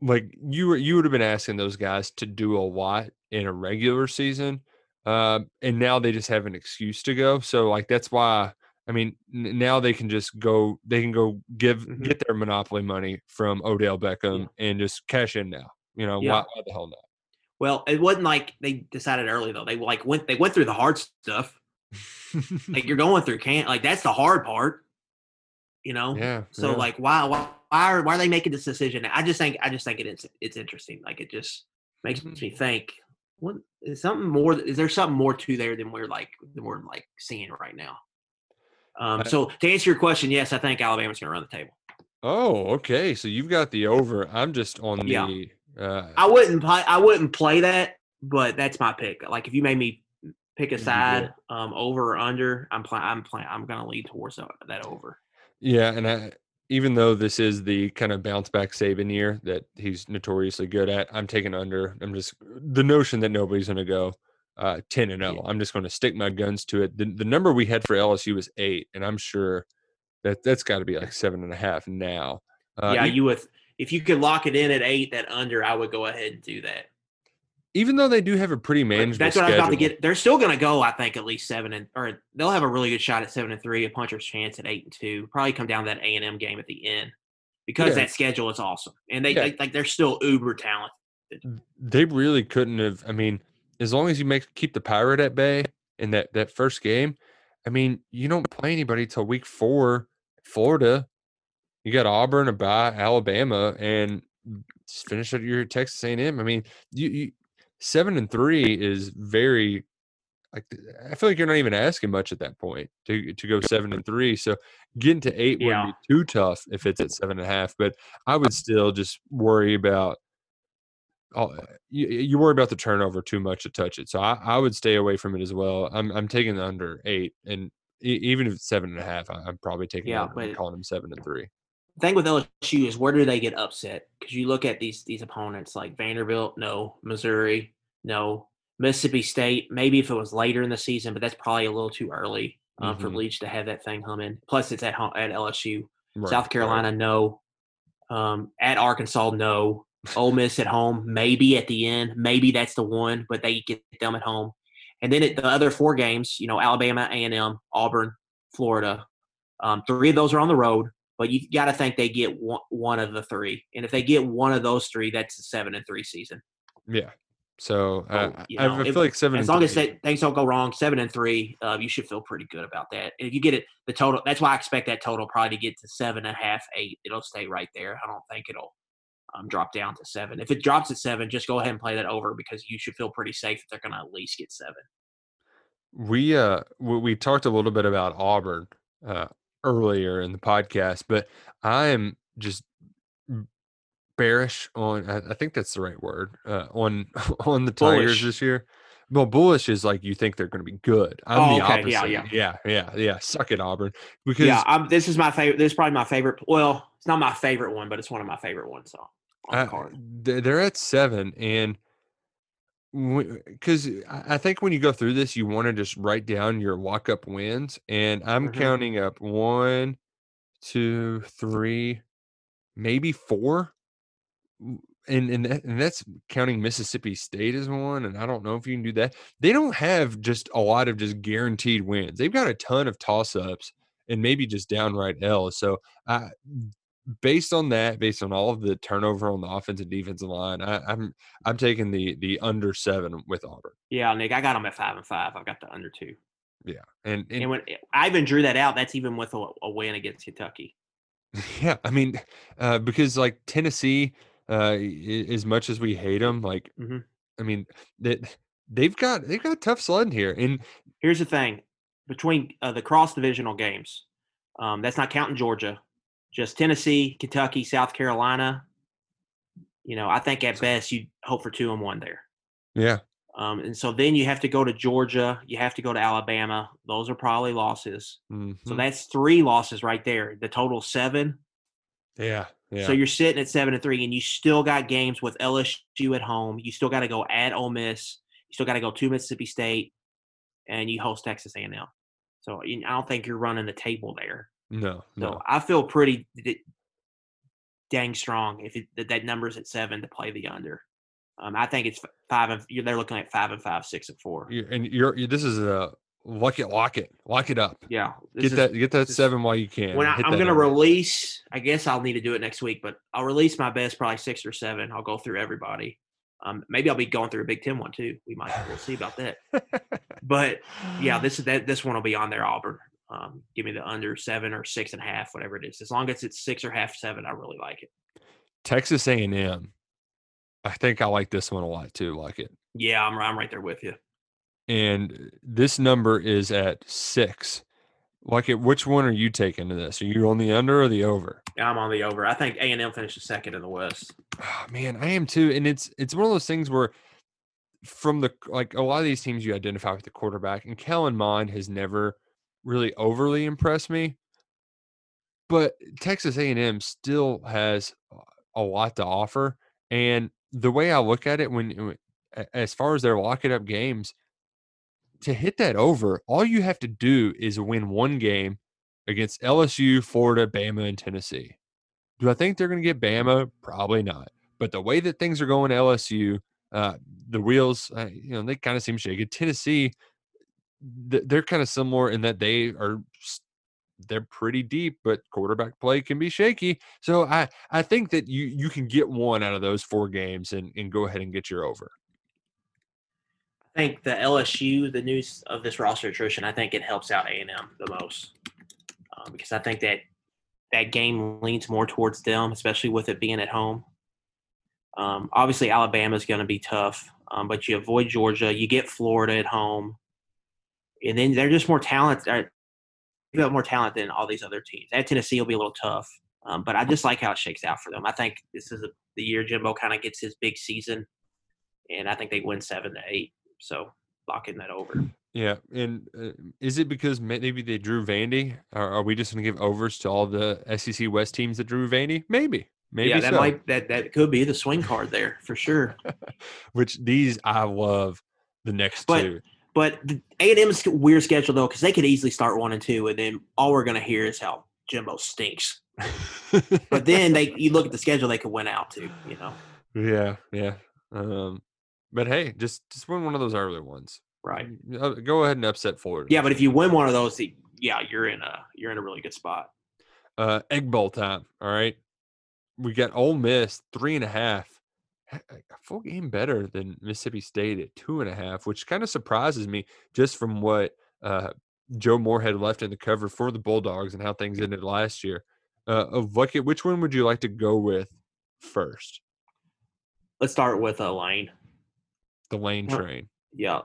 like you were, you would have been asking those guys to do a lot in a regular season, um, and now they just have an excuse to go. So like that's why. I mean, n- now they can just go. They can go give Mhm. get their monopoly money from Odell Beckham and just cash in now. You know Yeah. why, why the hell not? Well, it wasn't like they decided early though. They like went they went through the hard stuff. Like [LAUGHS] you're going through can't like that's the hard part. You know? yeah. So yeah. like why why why are, why are they making this decision? I just think I just think it's it's interesting. Like it just makes Mhm. me think what is something more is there something more to there than we're like than we're like seeing right now? Um, so to answer your question, yes, I think Alabama's going to run the table. Oh, okay. So you've got the over. I'm just on Yeah. the. Uh, I wouldn't play. I wouldn't play that, but that's my pick. Like if you made me pick a You side, um, over or under, I'm playing. I'm playing. I'm going to lead towards that, that over. yeah, and I, even though this is the kind of bounce back Saban year that he's notoriously good at, I'm taking under. I'm just the notion that nobody's going to go uh, ten and zero. I'm just going to stick my guns to it. The, the number we had for LSU was eight, and I'm sure that that's got to be like seven and a half now. Uh, yeah, you would. If you could lock it in at eight, that under, I would go ahead and do that. Even though they do have a pretty manageable That's what I was about to get. They're still going to go. I think at least seven and or they'll have a really good shot at seven and three. A puncher's chance at eight and two. Probably come down to that A and M game at the end because Yeah. that schedule is awesome and they, Yeah. they like they're still uber talented. they really couldn't have. I mean, as long as you make keep the pirate at bay in that that first game, I mean, you don't play anybody till week four. Florida, you got Auburn, a bye, Alabama, and just finish at your Texas A&M. I mean, you, you seven and three is very like I feel like you're not even asking much at that point to to go seven and three. So getting to eight wouldn't be too tough if it's at seven and a half. But I would still just worry about all, eh, you, eh, you worry about the turnover too much to touch it. So I, I would stay away from it as well. I'm I'm taking the under eight, and even if it's seven and a half, I'm probably taking Yeah, yeah, but- calling them seven and three. Thing with LSU is where do they get upset? Because you look at these these opponents like Vanderbilt, no, Missouri, no, Mississippi State. Maybe if it was later in the season, but that's probably a little too early um, for Mhm. Leach to have that thing humming. Plus, it's at home at LSU. Right, South right. Carolina, no. Um, at Arkansas, no. Ole Miss at home, maybe at the end, maybe that's the one, but they get them at home. And then at the other four games, you know, Alabama, A and M, Auburn, Florida. Um, three of those are on the road, but you got to think they get one, one of the three. And if they get one of those three, that's a seven and three season. Yeah. So uh, you I, I know, if- feel like seven. As long as that, things don't go wrong, seven and three, uh, you should feel pretty good about that. And if you get it, the total, that's why I expect that total probably to get to seven and a half, eight. It'll stay right there. I don't think it'll um, drop down to seven. If it drops at seven, just go ahead and play that over because you should feel pretty safe that they're going to at least get seven. we uh we, we talked a little bit about Auburn uh earlier in the podcast, but I am just bearish on I, think that's the right word uh on [LAUGHS] on the Tigers Bullish. this year. Well, bullish is like you think they're going to be good. I'm Oh, the okay, opposite. yeah, yeah. yeah, yeah, yeah. Suck it, Auburn. Because yeah, I'm, this is my favorite. This is probably my favorite. Well, it's not my favorite one, but it's one of my favorite ones. So on the I- they're at seven, and because I think when you go through this, you want to just write down your walk up wins, and I'm Mhm. counting up one, two, three, maybe four, and and, that, and that's counting Mississippi State as one. And I don't know if you can do that. They don't have just a lot of just guaranteed wins. They've got a ton of toss ups and maybe just downright L. So I based on that, based on all of the turnover on the offensive defensive line, I, I'm I'm taking the the under seven with Auburn. Yeah, Nick, I got them at five and five. I've got the under two. Yeah, and, and, And when I even drew that out, that's even with a, a win against Kentucky. [LAUGHS] yeah, I mean, uh, because like Tennessee, uh, as much as we hate them, like Mhm. I mean that they've got they've got tough sledding here, and Here's the thing: between uh, the cross divisional games, um, that's not counting Georgia, just Tennessee, Kentucky, South Carolina. You know, I think at best you hope for two and one there. yeah, Um, and so then you have to go to Georgia, you have to go to Alabama. Those are probably losses. So mhm, that's three losses right there. The total seven. yeah, yeah. So you're sitting at seven and three, and you still got games with LSU at home. You still got to go at Ole Miss. You still got to go to Mississippi State, and you host Texas A&M. So I don't think you're running the table there. No, So no. I feel pretty d- dang strong if it, that, that number's at seven to play the under. Um, I think it's five and you're they're looking at five and five, six and four. You- and you're you- this is a lock it, lock it, lock it up. Yeah, Get is- that get that seven while you can. When I, I'm going to release, I guess I'll need to do it next week, but I'll release my best, probably six or seven. I'll go through everybody. Um, maybe I'll be going through a Big Ten one too. We might we'll see about that. [LAUGHS] But yeah, this is that this one will be on there. Auburn. Um, give me the under seven or six and a half, whatever it is. As long as it's six or half seven, I really like it. Texas A&M. I think I like this one a lot too. Like it. Yeah, I'm I'm right there with you. and this number is at six. Like it, which one are you taking to this? Are you on the under or the over? I'm on the over. I think A and M finishes second in the West. Oh, man, I am too. And it's it's one of those things where from the like a lot of these teams you identify with the quarterback, and Kellen Mond has never really overly impressed me. But Texas A&M still has a lot to offer, and the way I look at it, when as far as their lock it up games, to hit that over, all you have to do is win one game against LSU, Florida, Bama, and Tennessee. Do I think they're going to get Bama? Probably not. But the way that things are going, LSU, uh, the wheels, uh, you know, they kind of seem shaky. Tennessee, they're kind of similar in that they are, they're pretty deep, but quarterback play can be shaky. So I, I think that you you can get one out of those four games and and go ahead and get your over. I think the LSU, the news of this roster attrition, I think it helps out A and M the most um, because I think that that game leans more towards them, especially with it being at home. Um, obviously, Alabama is going to be tough, um, but you avoid Georgia, you get Florida at home, and then they're just more talented. They have more talent than all these other teams. At Tennessee will be a little tough, um, but I just like how it shakes out for them. I think this is a, the year Jimbo kind of gets his big season, and I think they win seven to eight. So locking that over. Yeah, and uh, is it because maybe they drew Vandy? Or are we just going to give overs to all the SEC West teams that drew Vandy? Maybe, maybe yeah, that so. might that that could be the swing card there for sure. [LAUGHS] Which these I love. The next But- two, But the A and M's weird schedule though, because they could easily start one and two, and then all we're gonna hear is how Jimbo stinks. [LAUGHS] But then they, you look at the schedule, they could win out too. You know, yeah, yeah. Um, but hey, just just win one of those early ones. right? Uh, Go ahead and upset Florida. Yeah, but if you win one of those, yeah, you're in a you're in a really good spot. uh, Egg Bowl time. All right, we got Ole Miss three and a half. A full game better than Mississippi State at two and a half, which kind of surprises me just from what uh, Joe had left in the cover for the Bulldogs and how things ended last year. Uh, of what, which one would you like to go with first? Let's start with a Lane. The Lane Train, Yeah,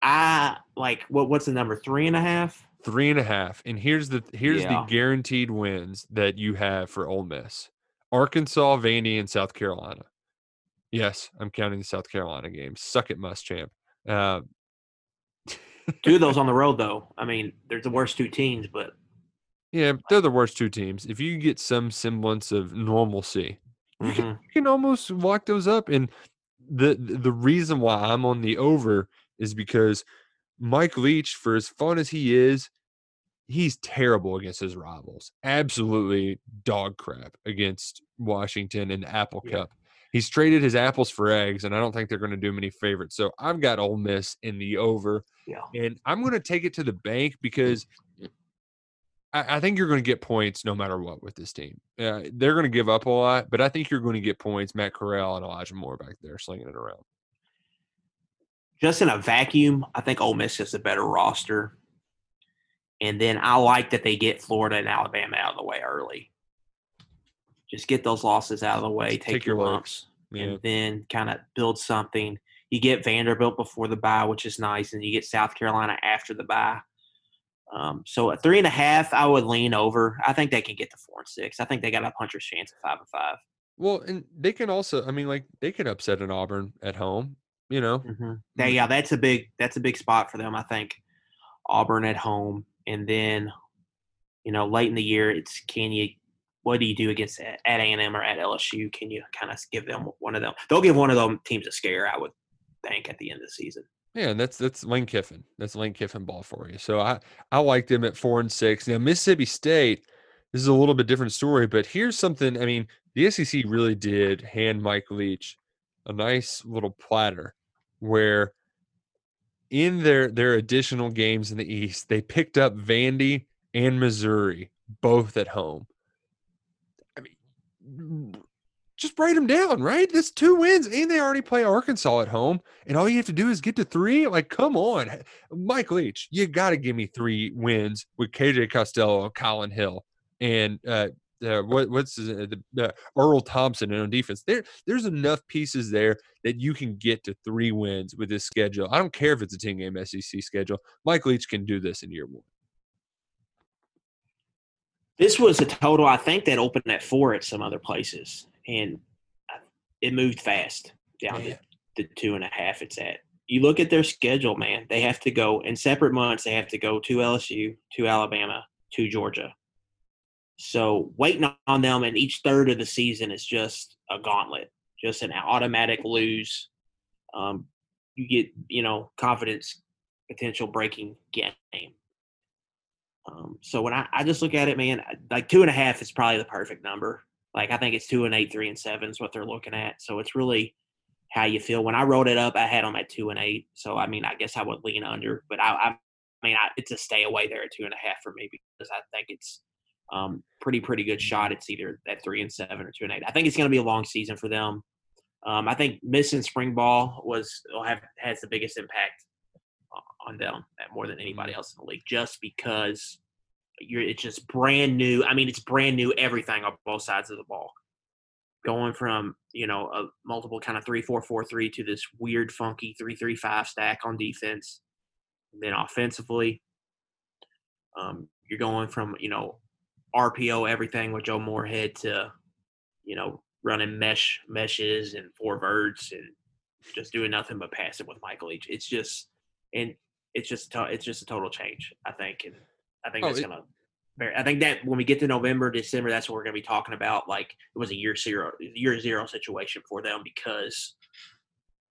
I like what what's the number three and a half? three and a half. And here's the here's Yeah. the guaranteed wins that you have for Ole Miss: Arkansas, Vandy, and South Carolina. Yes, I'm counting the South Carolina game. Suck it, Muschamp. Uh, Two of [LAUGHS] those on the road though. I mean, they're the worst two teams, but yeah, they're the worst two teams. If you get some semblance of normalcy, you can, you can almost lock those up. And the the reason why I'm on the over is because Mike Leach, for as fun as he is, he's terrible against his rivals. Absolutely dog crap against Washington in the Apple Yeah. Cup. He's traded his apples for eggs, and I don't think they're going to do many favorites. So I've got Ole Miss in the over, yeah. and I'm going to take it to the bank because I, I think you're going to get points no matter what with this team. Uh, they're going to give up a lot, but I think you're going to get points. Matt Corral and Elijah Moore back there slinging it around. just in a vacuum, I think Ole Miss is a better roster. And then I like that they get Florida and Alabama out of the way early. Just get those losses out of the way, take, Take your your lumps, Yeah. and then kind of build something. You get Vanderbilt before the bye, which is nice, and you get South Carolina after the bye. Um, so at three and a half, I would lean over. I think they can get to four and six. I think they got a puncher's chance at five and five. Well, and they can also, I mean, like they could upset an Auburn at home, you know. Mm-hmm. Yeah, yeah, that's a big that's a big spot for them. I think Auburn at home, and then you know late in the year, it's can you what do you do against at A and M or at LSU? Can you kind of give them one of them? They'll give one of them teams a scare. I would think at the end of the season. Yeah, and that's that's Lane Kiffin. That's Lane Kiffin ball for you. So I I like them at four and six. Now Mississippi State, this is a little bit different story, but here's something. I mean, the SEC really did hand Mike Leach a nice little platter where in their their additional games in the East, they picked up Vandy and Missouri both at home. Just write them down, right? That's two wins, and they already play Arkansas at home, and all you have to do is get to three. Like, come on, Mike Leach, you got to give me three wins with KJ Costello, Colin Hill, and uh, uh, what, what's uh, the, uh, Erroll Thompson on defense. There, there's enough pieces there that you can get to three wins with this schedule. I don't care if it's a 10 game SEC schedule. Mike Leach can do this in year one. This was a total, I think, that opened at four at some other places, and it moved fast down to the two and a half it's at. You look at their schedule, man. They have to go in separate months. They have to go to LSU, to Alabama, to Georgia so waiting on them in each third of the season is just a gauntlet, just an automatic lose. Um, you get, you know, confidence potential breaking game. Um, so when I, I just look at it, man, like two and a half is probably the perfect number. Like I think it's two and eight, three and seven is what they're looking at. So it's really how you feel. When I wrote it up, I had them at two and eight. So I mean, I guess I would lean under, but I, I, mean, I, it's a stay away there at two and a half for me because I think it's um, pretty pretty good shot. It's either at three and seven or two and eight. I think it's going to be a long season for them. Um, I think missing spring ball was will have has the biggest impact on them more than anybody Mm-hmm. else in the league, just because you're it's just brand new. I mean, it's brand new everything on both sides of the ball. Going from you know a multiple kind of three four four three to this weird funky three three five stack on defense, and then offensively, um, you're going from you know RPO everything with Joe Moorhead to, you know, running mesh meshes and four verts and just doing nothing but passing with Michael Leach. It's just and it's just to, it's just a total change, I think, and I think Oh, that's it- gonna. very- I think that when we get to November, December, that's what we're gonna be talking about. Like it was a year zero, year zero situation for them because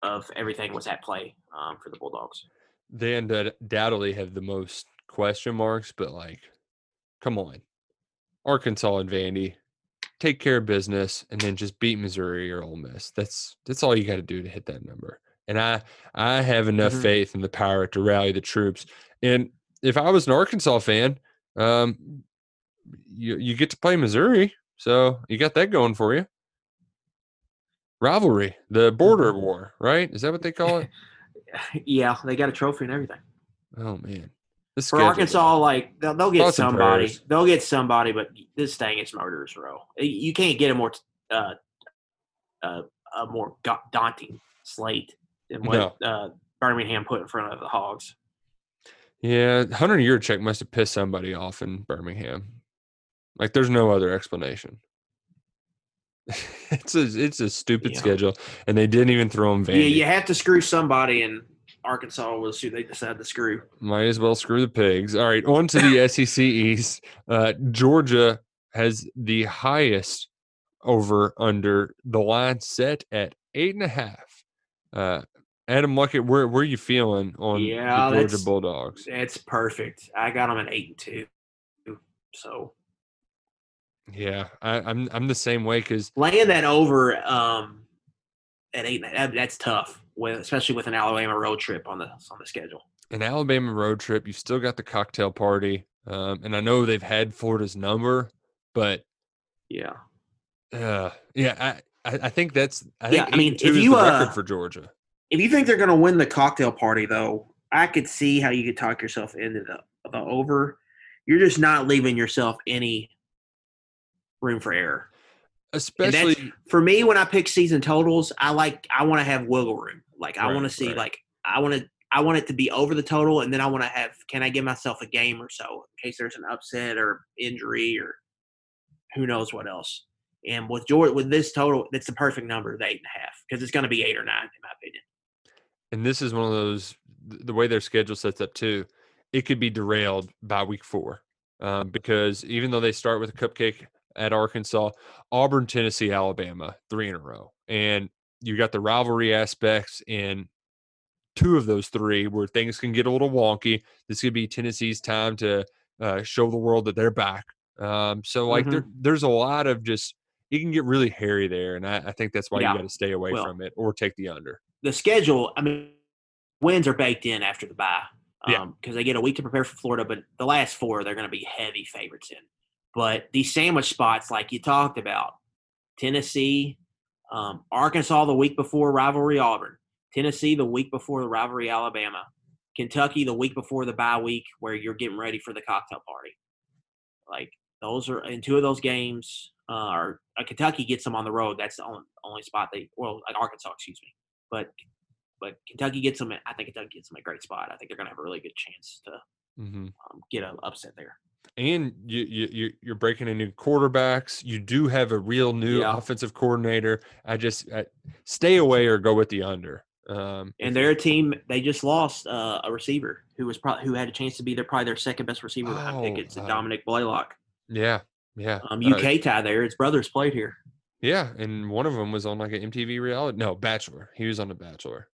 of everything was at play um, for the Bulldogs. They undoubtedly have the most question marks, but like, come on. Arkansas and Vandy, take care of business and then just beat Missouri or Ole Miss. That's that's all you got to do to hit that number. And I I have enough Mhm. faith in the Pirate to rally the troops. And if I was an Arkansas fan, um, you you get to play Missouri, so you got that going for you. Rivalry, the border war, right? Is that what they call it? [LAUGHS] yeah, they got a trophy and everything. Oh man, this For Arkansas, like they'll, they'll get Thoughts somebody. They'll get somebody, but this thing is murderers row. You can't get a more uh, uh, a more daunting slate than what uh, Birmingham put in front of the Hogs. Yeah, Hunter Yurachek must have pissed somebody off in Birmingham. Like, there's no other explanation. [LAUGHS] it's a it's a stupid Yeah. schedule, and they didn't even throw him Yeah, you have to screw somebody, and Arkansas was who they decided to screw. Might as well screw the pigs. All right, on to the [LAUGHS] SEC East. Uh, Georgia has the highest over under the line set at eight and a half. Uh, Adam Luckett, where where are you feeling on Yeah, the Georgia Bulldogs? It's perfect. I got them at eight and two. So Yeah, I, I'm I'm the same way because laying that over um, at eight, that, that's tough. With especially with an Alabama road trip on the on the schedule. an Alabama road trip, you still got the cocktail party, um, and I know they've had Florida's number, but Yeah. uh, yeah, I, I think that's I Yeah, think I mean, eight and two if you, uh, record for Georgia. If you think they're going to win the cocktail party, though, I could see how you could talk yourself into the the over. You're just not leaving yourself any room for error. Especially for me, when I pick season totals, I like I want to have wiggle room. Like I Right, want to see right. like I want to I want it to be over the total, and then I want to have can I give myself a game or so in case there's an upset or injury or who knows what else. And with George with this total, that's the perfect number, the eight and a half, because it's going to be eight or nine in my opinion. And this is one of those the way their schedule sets up too. It could be derailed by week four um, because even though they start with a cupcake at Arkansas, Auburn, Tennessee, Alabama, three in a row, and you got the rivalry aspects in two of those three where things can get a little wonky. This could be Tennessee's time to uh, show the world that they're back. Um, so like there, there's a lot of just it can get really hairy there, and I, I think that's why Yeah. you got to stay away Well- from it or take the under. The schedule, I mean, wins are baked in after the bye. Yeah. Because they get a week to prepare for Florida, but the last four, they're going to be heavy favorites in. But these sandwich spots, like you talked about, Tennessee, um, Arkansas the week before rivalry Auburn, Tennessee the week before the rivalry Alabama, Kentucky the week before the bye week where you're getting ready for the cocktail party. Like those are in two of those games. Uh, or uh, Kentucky gets them on the road. That's the only, only spot they well, like Arkansas, excuse me. But but Kentucky gets them. At, I think Kentucky gets them a great spot. I think they're going to have a really good chance to hmm um, get an upset there. and you, you you- you're breaking in new quarterbacks. You do have a real new Yeah. offensive coordinator. I just I, stay away or go with the under. Um, And they're a team. They just lost uh, a receiver who was probably who had a chance to be their probably their second best receiver. I think Oh, it's uh, Dominick Blaylock. yeah, yeah, Um, uh, UK tie there. His brothers played here. Yeah, and one of them was on like an MTV reality. No, Bachelor. He was on the Bachelor.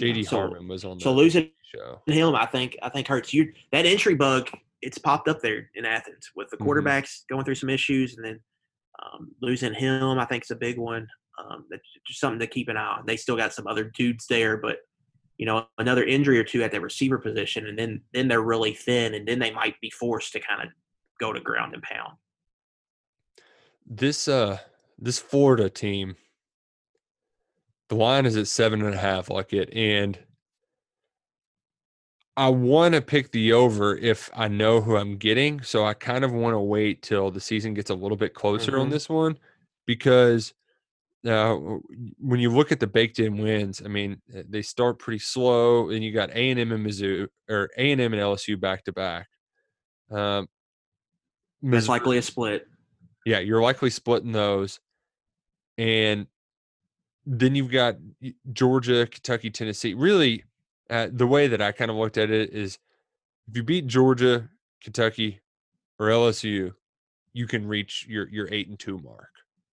JD so- Harmon was on the So losing show. him, I think, I think hurts you. That entry bug, it's popped up there in Athens with the Mhm. quarterbacks going through some issues, and then um, losing him, I think, is a big one. Um, that's just something to keep an eye on. They still got some other dudes there, but you know, another injury or two at the receiver position, and then then they're really thin, and then they might be forced to kind of go to ground and pound. This uh this Florida team, the line is at seven and a half, like it, and I want to pick the over if I know who I'm getting. So I kind of want to wait till the season gets a little bit closer on Mhm. this one because uh, when you look at the baked in wins, I mean, uh, they start pretty slow, and you got A and M and Mizzou or A and M and LSU back to back. Um, That's likely a split. yeah, you're likely splitting those. And then you've got Georgia, Kentucky, Tennessee. Really, uh, the way that I kind of looked at it is if you beat Georgia, Kentucky, or LSU, you can reach your your eight and two mark.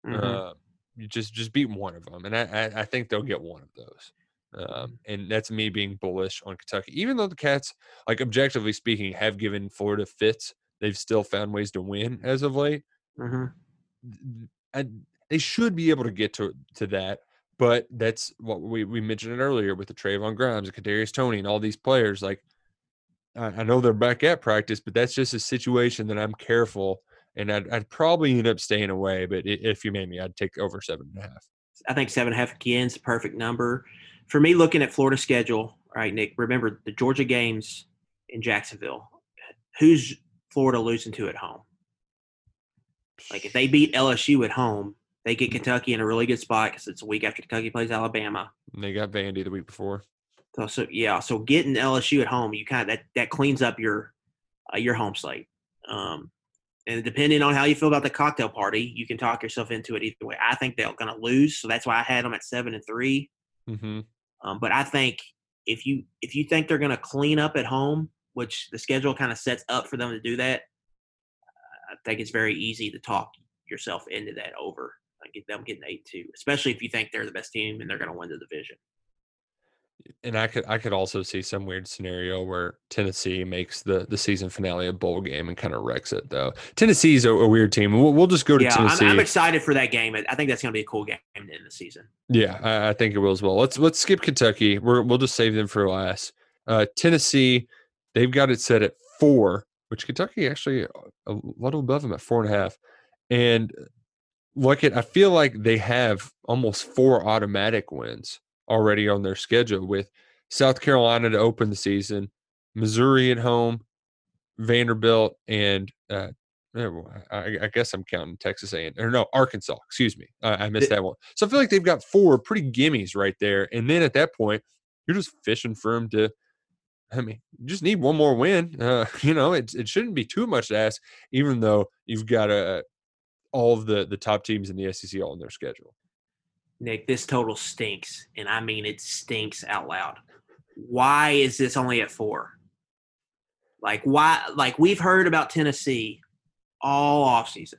Mhm. Uh, you just just beat one of them, and I I, I think they'll get one of those. Mm-hmm. Um, and that's me being bullish on Kentucky, even though the Cats, like objectively speaking, have given Florida fits. They've still found ways to win as of late Mhm. and they should be able to get to to that. But that's what we, we mentioned earlier with the Trevon Grimes, and Kadarius Toney, and all these players. Like, I, I know they're back at practice, but that's just a situation that I'm careful, and I'd, I'd probably end up staying away. But if you made me, I'd take over seven and a half. I think seven and a half again is the perfect number. For me, looking at Florida schedule, right, Nick, remember the Georgia games in Jacksonville. Who's Florida losing to at home? Like if they beat LSU at home, they get Kentucky in a really good spot because it's a week after Kentucky plays Alabama. And they got Vandy the week before. So, so yeah, so getting LSU at home, you kind of that that cleans up your uh, your home slate. Um, and depending on how you feel about the cocktail party, you can talk yourself into it either way. I think they're going to lose, so that's why I had them at seven and three. hmm Um, but I think if you if you think they're going to clean up at home, which the schedule kind of sets up for them to do that, I think it's very easy to talk yourself into that over. Like get them getting eight two, especially if you think they're the best team and they're going to win the division. And I could I could also see some weird scenario where Tennessee makes the the season finale a bowl game and kind of wrecks it though. Tennessee's a, a weird team. We'll, we'll just go to Yeah, Tennessee. I'm, I'm excited for that game. I I think that's going to be a cool game to end the season. Yeah, I, I think it will as well. Let's let's skip Kentucky. We're, we'll just save them for last. Uh, Tennessee, they've got it set at four, which Kentucky actually a little above them at four and a half. And look at, I feel like they have almost four automatic wins already on their schedule with South Carolina to open the season, Missouri at home, Vanderbilt, and uh, eh, I, I guess I'm counting Texas A&M or no Arkansas. Excuse me, I, I missed that one. So I feel like they've got four pretty gimmies right there, and then at that point, you're just fishing for them to. I mean, you just need one more win. Uh, [LAUGHS] you know, it it shouldn't be too much to ask, even though you've got uh, all of the the top teams in the SEC all on their schedule. Nick, this total stinks, and I mean it stinks out loud. Why is this only at four? Like why? Like we've heard about Tennessee all offseason.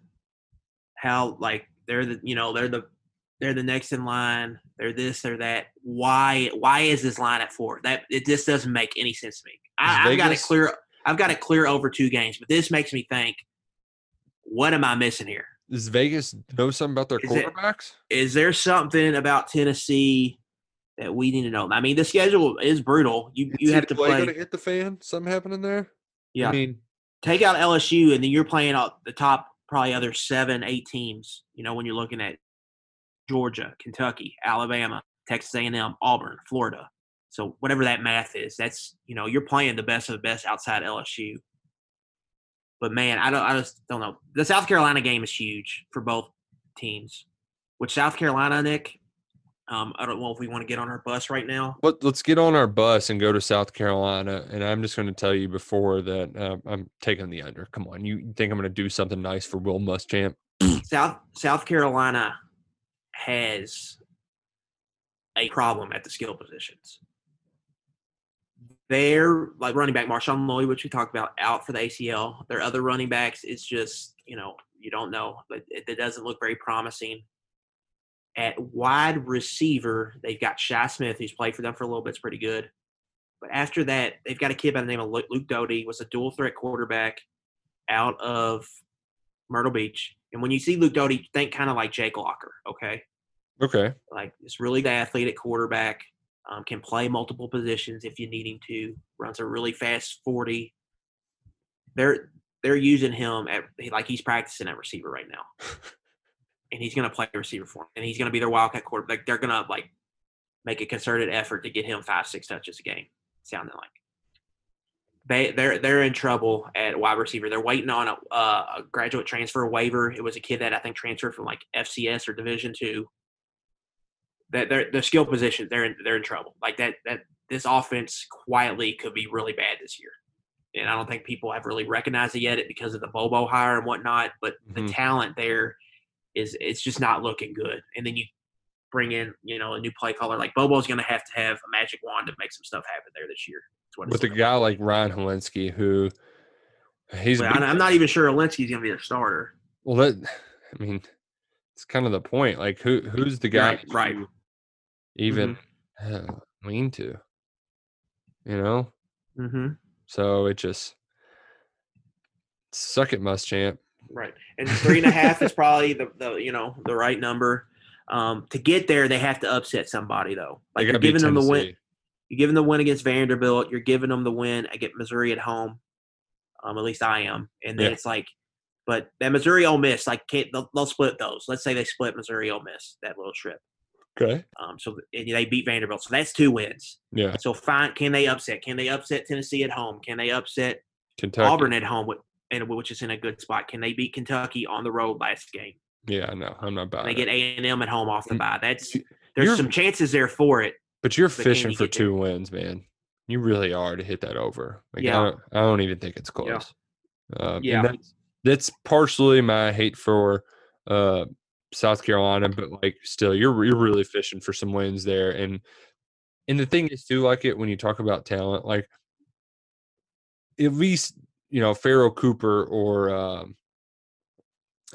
How like they're the you know they're the they're the next in line. They're this, they're that. Why? Why is this line at four? That it just doesn't make any sense to me. I, I've got it Vegas- clear. I've got it clear over two games, but this makes me think. What am I missing here? Does Vegas know something about their Is quarterbacks? Is there something about Tennessee that we need to know? I mean, the schedule is brutal. You you have to play. gonna hit the fan? Something happening there? yeah, I mean, take out LSU, and then you're playing out the top probably other seven, eight teams. You know, when you're looking at Georgia, Kentucky, Alabama, Texas A&M, Auburn, Florida. So whatever that math is, that's you know you're playing the best of the best outside LSU. But man, I don't, I just don't know. The South Carolina game is huge for both teams. Which South Carolina, Nick? Um, I don't know if we want to get on our bus right now. let, let's get on our bus and go to South Carolina. And I'm just going to tell you before that uh, I'm taking the under. Come on, you think I'm going to do something nice for Will Muschamp? South South Carolina has a problem at the skill positions. They're like running back Marshawn Lloyd, which we talked about, out for the ACL. Their other running backs, it's just you know you don't know, but it, it doesn't look very promising. At wide receiver, they've got Shi Smith, who's played for them for a little bit. It's pretty good. But after that, they've got a kid by the name of Luke Luke Doty, was a dual threat quarterback out of Myrtle Beach. And when you see Luke Doty, think kind of like Jake Locker, okay? Okay. Like this really good athlete at quarterback, um, can play multiple positions if you need him to. Runs a really fast forty. They're they're using him at like he's practicing at receiver right now, [LAUGHS] and he's going to play receiver for him, and he's going to be their wildcat quarterback. They're going to like make a concerted effort to get him five six touches a game. Sounding like they they're they're in trouble at wide receiver. They're waiting on a, uh, a graduate transfer waiver. It was a kid that I think transferred from like FCS or Division two. That they're the skill position they're in they're in trouble. Like that that this offense quietly could be really bad this year. And I don't think people have really recognized it yet it because of the Bobo hire and whatnot. But the Mhm. talent there is it's just not looking good. And then you bring in you know a new play caller like Bobo's going to have to have a magic wand to make some stuff happen there this year. With a guy like Ryan Hilinski, who he's I'm not even sure Hilinski's going to be a starter. well. That I mean, it's kind of the point. Like, who who's the guy Right, right. Even uh, [SIGHS] lean to? You know, Mm-hmm. so it just suck it, Muschamp. Right, and three and a half is probably the, the you know the right number. Um, to get there, they have to upset somebody though. Like you're giving them the win. You're giving the win against Vanderbilt. You're giving them the win against Missouri at home. Um, at least I am. And then Yeah. it's like, but that Missouri Ole Miss, like, can't they'll, they'll split those. Let's say they split Missouri Ole Miss that little trip. Okay. Um, so and they beat Vanderbilt. So that's two wins. Yeah. So fine, can they upset? Can they upset Tennessee at home? Can they upset Kentucky. Auburn at home, with, and which is in a good spot? Can they beat Kentucky on the road last game? Yeah, I know. I'm not buying. they it. get A and M at home off the Mm, bye? That's there's you're- some chances there for it. But you're But fishing you for get there? two wins, man. You really are to hit that over. Like, Yeah. I, don't, I don't even think it's close. Yeah. Uh, Yeah. that's, that's partially my hate for uh, South Carolina, but like still, you're you're really fishing for some wins there. And and the thing is too, like it when you talk about talent, like at least you know Pharoh Cooper or um,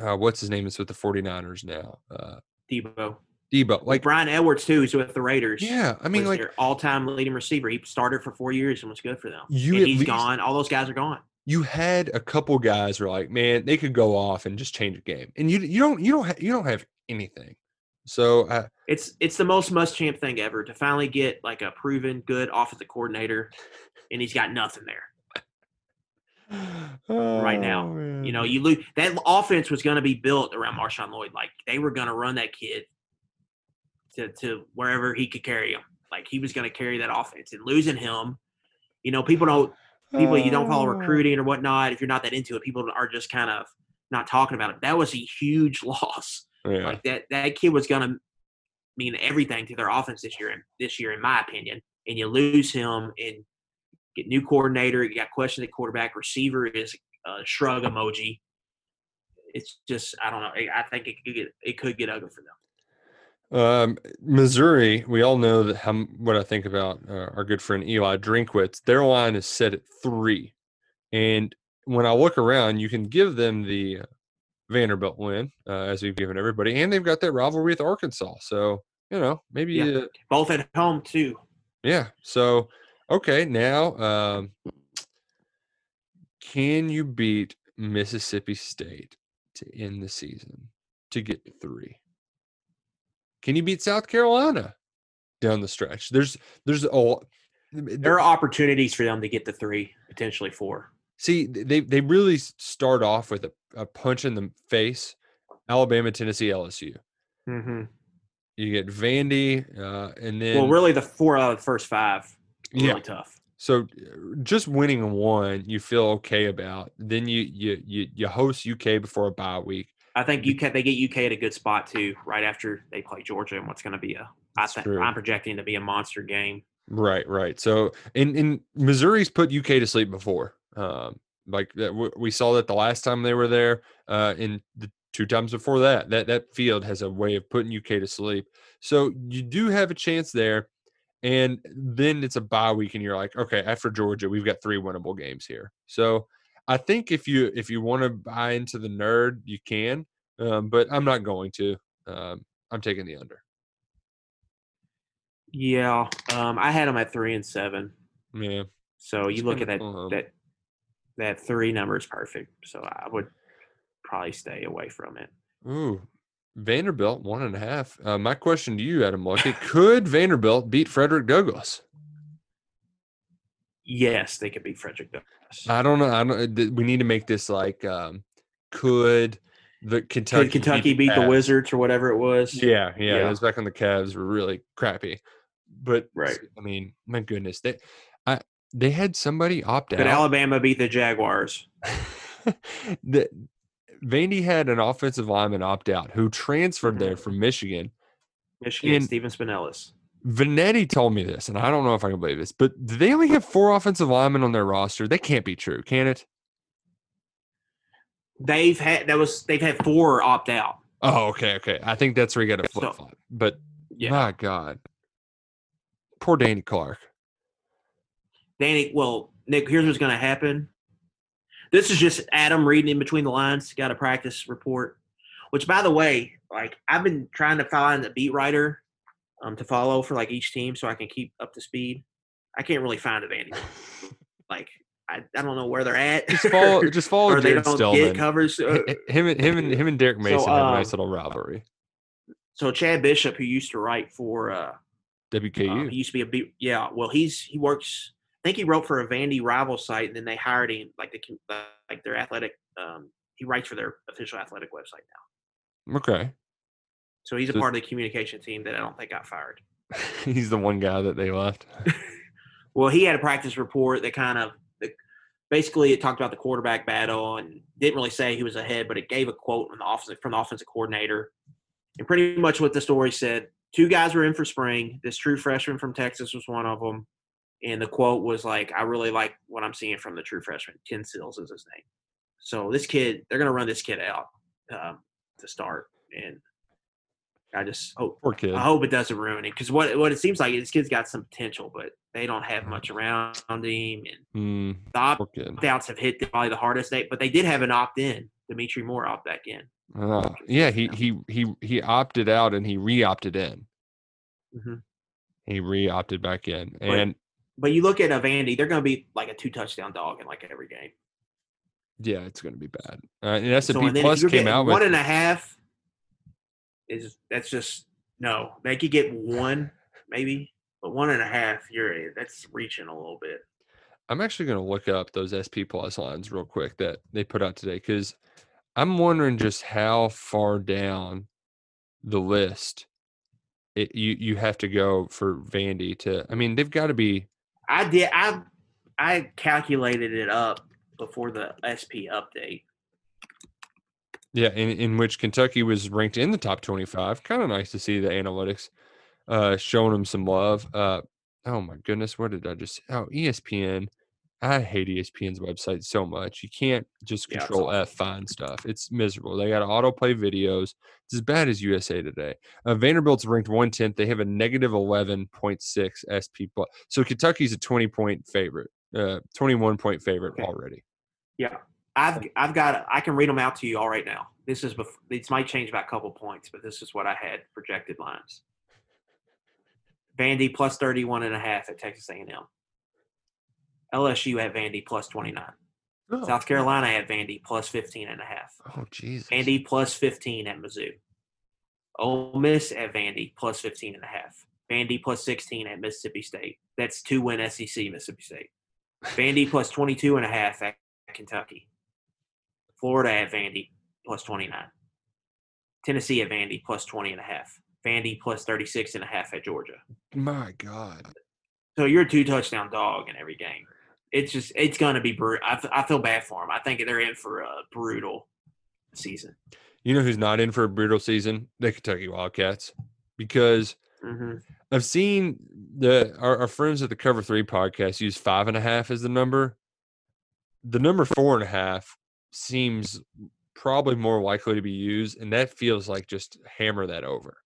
uh, what's his name is with the 49ers now, uh, Debo, Debo. like Bryan Edwards too, who's with the Raiders. yeah, I mean like all-time leading receiver. He started for four years and was good for them. You and he's least- gone. All those guys are gone. You had a couple guys who are like, man, they could go off and just change a game, and you you don't you don't ha- you don't have anything. So uh, It's it's the most Muschamp thing ever to finally get like a proven good offensive coordinator, and he's got nothing there. [SIGHS] right now. Oh, You know, you lose that offense was going to be built around Marshawn Lloyd. Like they were going to run that kid to to wherever he could carry him. Like he was going to carry that offense, and losing him, you know, people don't people you don't follow Oh. recruiting or whatnot. If you're not that into it, people are just kind of not talking about it. That was a huge [LAUGHS] loss. Yeah. Like that that kid was going to mean everything to their offense this year. This year, in my opinion, and you lose him and get new coordinator. You got questions at quarterback. Receiver is a shrug emoji. It's just I don't know. I I think it could get it could get ugly for them. Um, Missouri, we all know that how what I think about uh, our good friend Eli Drinkwitz. Their line is set at three, and when I look around, you can give them the Vanderbilt win, uh, as we've given everybody, and they've got that rivalry with Arkansas. So you know, maybe Yeah. uh, Both at home too. yeah. So okay, now um, can you beat Mississippi State to end the season to get to three? Can you beat South Carolina down the stretch? There's there's a There are opportunities for them to get the three, potentially four. See, they they really start off with a, a punch in the face. Alabama, Tennessee, LSU. Mm-hmm. You get Vandy, uh, and then Well, really, the four out of the first five. Really Yeah. tough. So just winning one, you feel okay about. Then you you you you host UK before a bye week. I think UK they get UK at a good spot too, right after they play Georgia, and what's going to be a. I think. I'm projecting to be a monster game. Right, right. So in in Missouri's put UK to sleep before. Um, like that, w- we saw that the last time they were there. Uh, in the two times before that, that that field has a way of putting UK to sleep. So you do have a chance there. And then it's a bye week, and you're like, okay, after Georgia, we've got three winnable games here. So I think if you if you want to buy into the nerd, you can, um, but I'm not going to. Um, I'm taking the under. Yeah, um, I had them at three and seven. Yeah. So you look at that um, that that three number is perfect. So I would probably stay away from it. Ooh, Vanderbilt one and a half. Uh, my question to you, Adam Luckett, could Vanderbilt beat Frederick Douglass? Yes, they could beat Frederick Douglass. I don't know. I don't. We need to make this like, um, could the Kentucky Could Kentucky beat the Cavs? Wizards or whatever it was? Yeah, yeah. Yeah. was back on the Cavs were really crappy, but Right. I mean, my goodness, they, I they had somebody opt Could out. Alabama beat the Jaguars? [LAUGHS] the Vandy had an offensive lineman opt out who transferred there Mhm. from Michigan. Michigan, In- Stephen Spanellis. Vanetti told me this, and I don't know if I can believe this, but they only have four offensive linemen on their roster? That can't be true, can it? They've had that was they've had four opt out. Oh, okay, okay. I think that's where you got to So- flip flop. But Yeah. my God, poor Danny Clark. Danny, well, Nick, here's what's going to happen. This is just Adam reading in between the lines. Got a practice report, which, by the way, like I've been trying to find a beat writer um, to follow for like each team so I can keep up to speed. I can't really find it anymore. like I, I don't know where they're at. Just follow, [LAUGHS] just follow Jared don't Stillman. covers. Uh, Him and him and him and Derek Mason have a nice um, little rivalry. so Chad Bishop, who used to write for uh, WKU. Um, he used to be a. Yeah, well, he's he works. I think he wrote for a Vandy rival site, and then they hired him like the like their athletic. Um, he writes for their official athletic website now. okay, So he's a So- part of the communication team that I don't think got fired. [LAUGHS] he's the one guy that they left. [LAUGHS] Well, he had a practice report that kind of basically it talked about the quarterback battle and didn't really say he was ahead, but it gave a quote from the offensive from the offensive coordinator, and pretty much what the story said. Two guys were in for spring. This true freshman from Texas was one of them, and the quote was like, "I really like what I'm seeing from the true freshman. Ken Seals is his name. So this kid, they're going to run this kid out um, to start, and I just hope Poor kid. I hope it doesn't ruin it because what what it seems like this kid's got some potential, but they don't have much around him, and Hmm, the opt outs have hit probably the hardest. They but they did have an opt in. Dimitri Moore opt back in. Oh, yeah, he he he he opted out and he re-opted in. Mhm. He re-opted back in, and But you look at a Vandy, they're going to be like a two touchdown dog in like every game. yeah, it's going to be bad. Uh, and S and P Plus came out one with and a half, is that's just no. They could get one maybe, but one and a half, you're that's reaching a little bit. I'm actually going to look up those SP Plus lines real quick that they put out today because I'm wondering just how far down the list it, you you have to go for Vandy to. I mean, they've got to be. I did. I I calculated it up before the SP update. Yeah, in, in which Kentucky was ranked in the top 25. Kind of nice to see the analytics uh, showing them some love. Uh, oh my goodness, what did I just? Oh, ESPN. I hate ESPN's website so much. You can't just Yeah, control F find stuff. It's miserable. They got autoplay videos. It's as bad as USA Today. Uh, Vanderbilt's ranked 110th. They have a negative 11.6 SP plus. So Kentucky's a 20 point favorite, uh, 21 point favorite Okay. already. Yeah. I've I've got I can read them out to you all right now. This is bef- this might change by a couple points, but this is what I had projected lines. Vandy plus 31 and a half at Texas A&M. LSU at Vandy plus 29. South Carolina at Vandy plus 15 and a half. Oh Jesus. Vandy plus 15 at Mizzou. Ole Miss at Vandy plus 15 and a half. Vandy plus 16 at Mississippi State. That's two win SEC Mississippi State. Vandy plus 22 and a half at Kentucky. Florida at Vandy plus 29. Tennessee at Vandy plus 20 and a half. Vandy plus 36 and a half at Georgia. My God. So you're a two touchdown dog in every game. It's just it's gonna be brutal. I, f- I feel bad for them. I think they're in for a brutal season. You know who's not in for a brutal season? The Kentucky Wildcats. Because hmm I've seen the our, our friends at the Cover Three podcast use five and a half as the number. The number four and a half seems probably more likely to be used, and that feels like just hammer that over.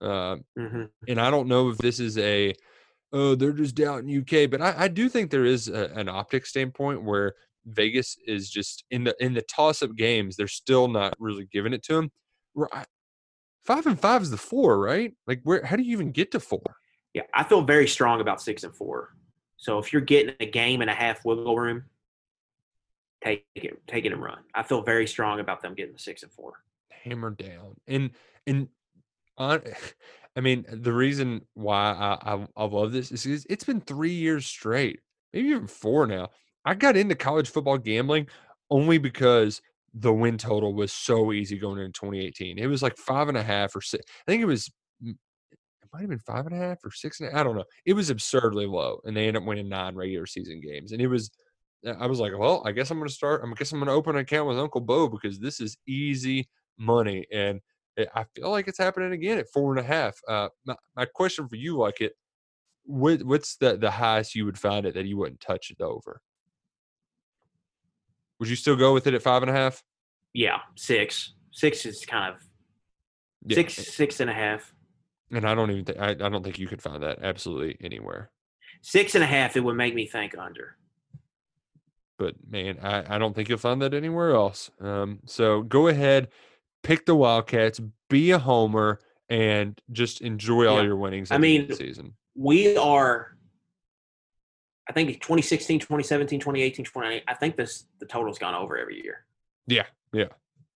Um, hmm and I don't know if this is a oh they're just out in UK, but I, I do think there is a, an optic standpoint where Vegas is just in the in the toss up games they're still not really giving it to them. Right, Five and five is the four, right? Like where? How do you even get to four? Yeah, I feel very strong about six and four. So if you're getting a game and a half wiggle room, take it, take it and run. I feel very strong about them getting the six and four. hammer down and and on [LAUGHS] i mean the reason why I, I i love this is it's been three years straight maybe even four now i got into college football gambling only because the win total was so easy going into 2018 it was like five and a half or six i think it was mm, it might have been five and a half or six and a, i don't know it was absurdly low and they ended up winning nine regular season games and it was i was like well i guess i'm going to start i guess i'm going to open an account with uncle bo because this is easy money. And it, I feel like it's happening again at four and a half. Uh, my, my question for you, like it, what, what's the, the highest you would find it that you wouldn't touch it over? Would you still go with it at five and a half? Yeah, six. Six is kind of Yeah, six, six and a half. And I don't even think I, I don't think you could find that absolutely anywhere. Six and a half, it would make me think under. But man, I, I don't think you'll find that anywhere else. Um, so go ahead, pick the Wildcats, be a homer, and just enjoy all Yeah. your winnings. I at the end of mean, season. We are, I think 2016, 2017, 2018, 2019, I think this the total's gone over every year. Yeah, yeah.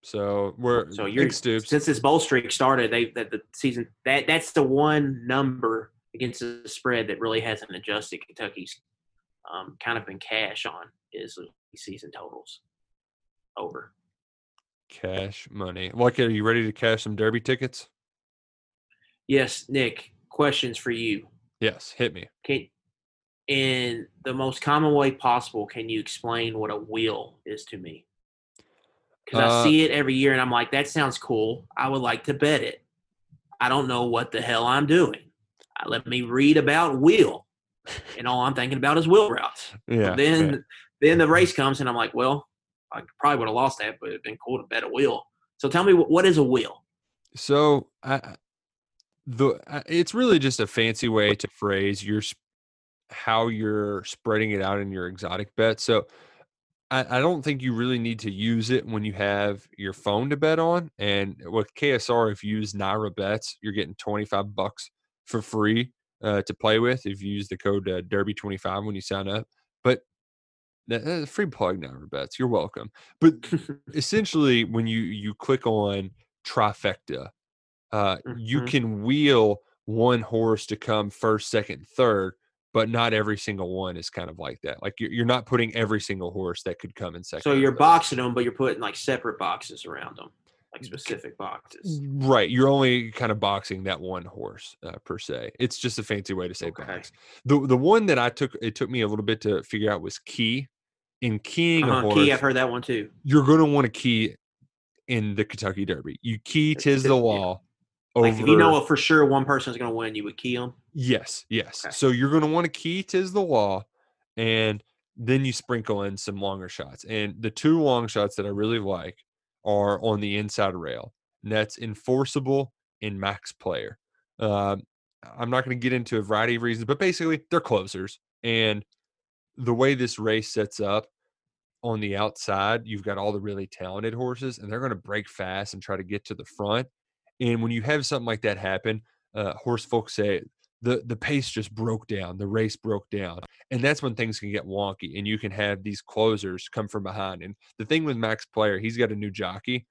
So we're So you're stoops. since this bowl streak started, they that the season that that's the one number against the spread that really hasn't adjusted. Kentucky's um, kind of been cash on is season totals over. Cash money. Like, are you ready to cash some derby tickets? Yes, Nick. Questions for you. Yes, hit me. Can in the most common way possible, can you explain what a wheel is to me? Because I Uh, see it every year, and I'm like, that sounds cool. I would like to bet it. I don't know what the hell I'm doing. Let me read about wheel, and all I'm thinking about is wheel routes. Yeah. then, yeah. then the race comes, and I'm like, well, I probably would have lost that, but it'd been cool to bet a wheel. So tell me, what is a wheel? So I, I- the it's really just a fancy way to phrase your how you're spreading it out in your exotic bet. So I, I don't think you really need to use it when you have your phone to bet on. And with KSR, if you use Naira Bets, you're getting 25 bucks for free uh, to play with if you use the code uh, Derby25 when you sign up. But that- that's a free plug, now, Bets. You're welcome. But [LAUGHS] essentially when you you click on trifecta uh you Mhm. can wheel one horse to come first second third but not every single one is kind of like that like you're, you're not putting every single horse that could come in second So you're boxing them, but you're putting like separate boxes around them, like specific boxes. right you're only kind of boxing that one horse uh, per se it's just a fancy way to say Okay. box the the one that i took it took me a little bit to figure out was key in keying a Uh-huh. horse Key, I've heard that one too. you're going to want to key in the kentucky derby you key tis the it, yeah. law Like if you know for sure one person is going to win, you would key them. Yes, yes. Okay. So you're going to want to key Tiz the Law, and then you sprinkle in some longer shots. And the two long shots that I really like are on the inside rail. And that's enforceable in max player. Um, I'm not going to get into a variety of reasons, but basically they're closers. And the way this race sets up on the outside, you've got all the really talented horses, and they're going to break fast and try to get to the front. And when you have something like that happen, uh, horse folks say the the pace just broke down, the race broke down, and that's when things can get wonky, and you can have these closers come from behind. And the thing with Max Player, he's got a new jockey.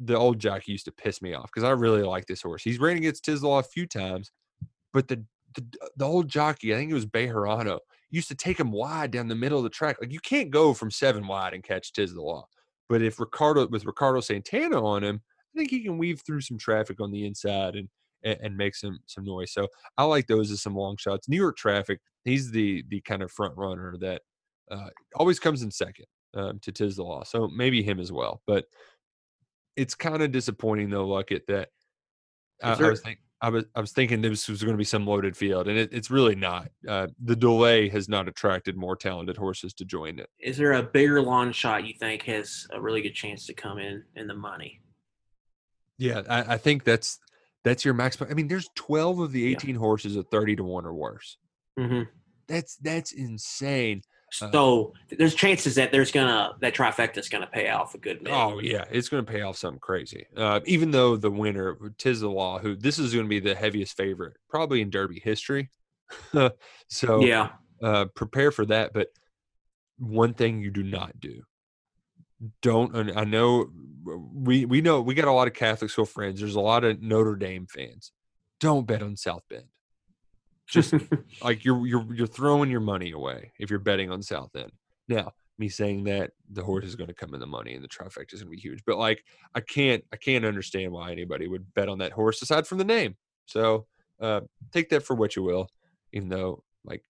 The old jockey used to piss me off because I really like this horse. He's ran against Tiz the Law a few times, but the the, the old jockey, I think it was Bejarano, used to take him wide down the middle of the track. Like you can't go from seven wide and catch Tiz the Law. But if Ricardo with Ricardo Santana on him, I think he can weave through some traffic on the inside and and, and make some some noise. So I like those as some long shots. New York traffic, he's the the kind of front runner that uh, always comes in second um, to Tiz the Law. So maybe him as well. But it's kind of disappointing though, Luckett, that I, I was thinking. I was I was thinking this was going to be some loaded field, and it, it's really not. Uh, the delay has not attracted more talented horses to join it. Is there a bigger long shot you think has a really good chance to come in in the money? Yeah, I, I think that's that's your max. I mean, there's 12 of the 18 yeah. horses at 30 to one or worse. Mm-hmm. That's that's insane. Uh, so uh, there's chances that there's gonna that trifecta is gonna pay off a good bit. Oh yeah, it's gonna pay off something crazy. Uh, even though the winner, Tiz the Law, who this is gonna be the heaviest favorite probably in Derby history. [LAUGHS] so yeah, uh, prepare for that. But one thing you do not do. Don't I know we we know we got a lot of Catholic school friends. There's a lot of Notre Dame fans. Don't bet on South Bend. Just [LAUGHS] like you're you're you're throwing your money away if you're betting on South Bend. Now, me saying that the horse is going to come in the money and the trifecta is going to be huge, but like I can't I can't understand why anybody would bet on that horse aside from the name. So uh, take that for what you will. Even though like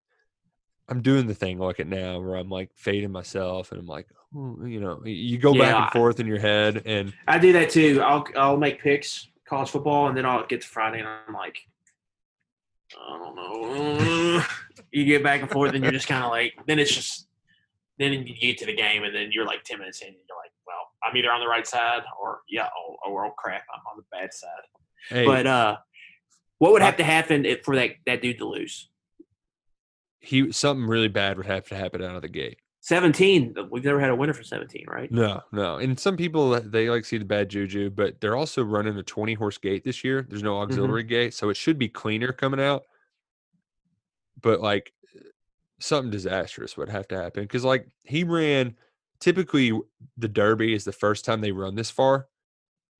I'm doing the thing like it now where I'm like fading myself and I'm like, oh, you know, you go yeah, back and forth in your head and I do that too. I'll I'll make picks college football and then I'll get to Friday and I'm like, I don't know. [LAUGHS] you get back and forth, and you're just kind of like, then it's just, then you get to the game, and then you're like 10 minutes in, and you're like, well, I'm either on the right side or, yeah, oh, oh, oh crap, I'm on the bad side. Hey, but uh, what would have to happen if, for that, that dude to lose? He Something really bad would have to happen out of the gate. 17 we've never had a winner for 17 right no no and some people they like see the bad juju but they're also running a 20 horse gate this year there's no mm-hmm. auxiliary mm-hmm. gate so it should be cleaner coming out but like something disastrous would have to happen because like he ran typically the derby is the first time they run this far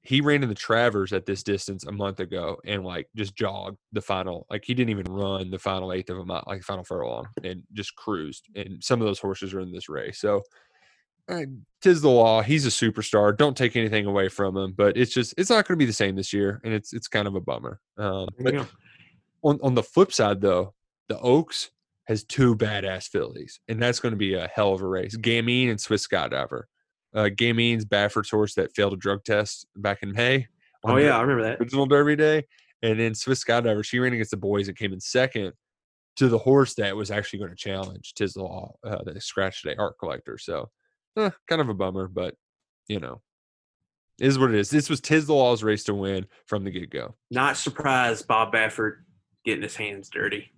he ran in the Travers at this distance a month ago and like just jogged the final. Like he didn't even run the final eighth of a mile, like final furlong, and just cruised. And some of those horses are in this race. So uh, Tiz the Law. He's a superstar. Don't take anything away from him, but it's just it's not going to be the same this year, and it's it's kind of a bummer. Um, but yeah. on on the flip side, though, the Oaks has two badass fillies, and that's going to be a hell of a race. Gamine and Swiss Skydiver uh, Gamine's Baffert's horse that failed a drug test back in May. Oh yeah, I remember that original Derby day. And then Swiss Skydiver, she ran against the boys and came in second to the horse that was actually going to challenge Tiz the Law, uh, the scratch today, Art Collector. So, eh, kind of a bummer, but you know, is what it is. This was Tiz the Law's race to win from the get go. Not surprised, Bob Baffert getting his hands dirty.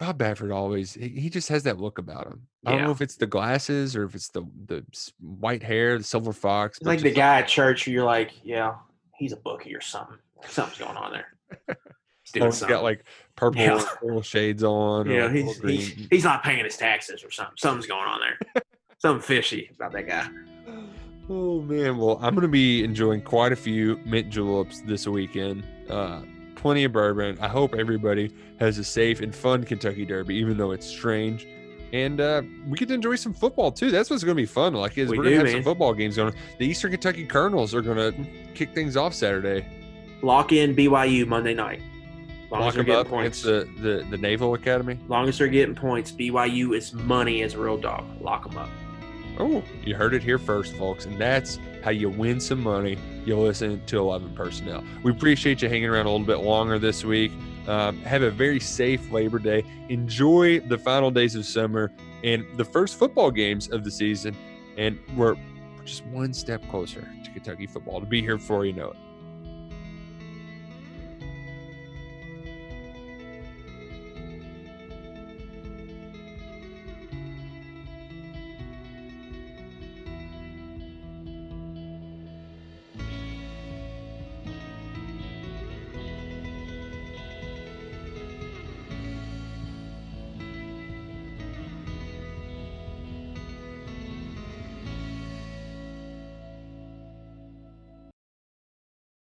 Bob Baffert always he just has that look about him. I don't know if it's the glasses or if it's the the white hair, the silver fox. It's like the guy like, at church you're like, yeah, he's a bookie or something. [LAUGHS] Something's going on there. He's doing got like purple, [LAUGHS] yeah. purple shades on. Yeah, he's, he's, he's not paying his taxes or something. Something's going on there. something fishy about that guy. [GASPS] Oh man, well I'm gonna be enjoying quite a few mint juleps this weekend. Uh, plenty of bourbon. I hope everybody has a safe and fun Kentucky Derby, even though it's strange. And uh, we get to enjoy some football too. That's what's going to be fun. Like, is we are going to have man. some football games going. The Eastern Kentucky Colonels are going to kick things off Saturday. Lock in BYU Monday night. Long Lock them up points. against the, the, the Naval Academy. Long as they're getting points, BYU is money as a real dog. Lock them up. Oh, you heard it here first, folks. And that's how you win some money. You listen to 11 personnel. We appreciate you hanging around a little bit longer this week. Um, have a very safe Labor Day. Enjoy the final days of summer and the first football games of the season. And we're just one step closer to Kentucky football to be here before you know it.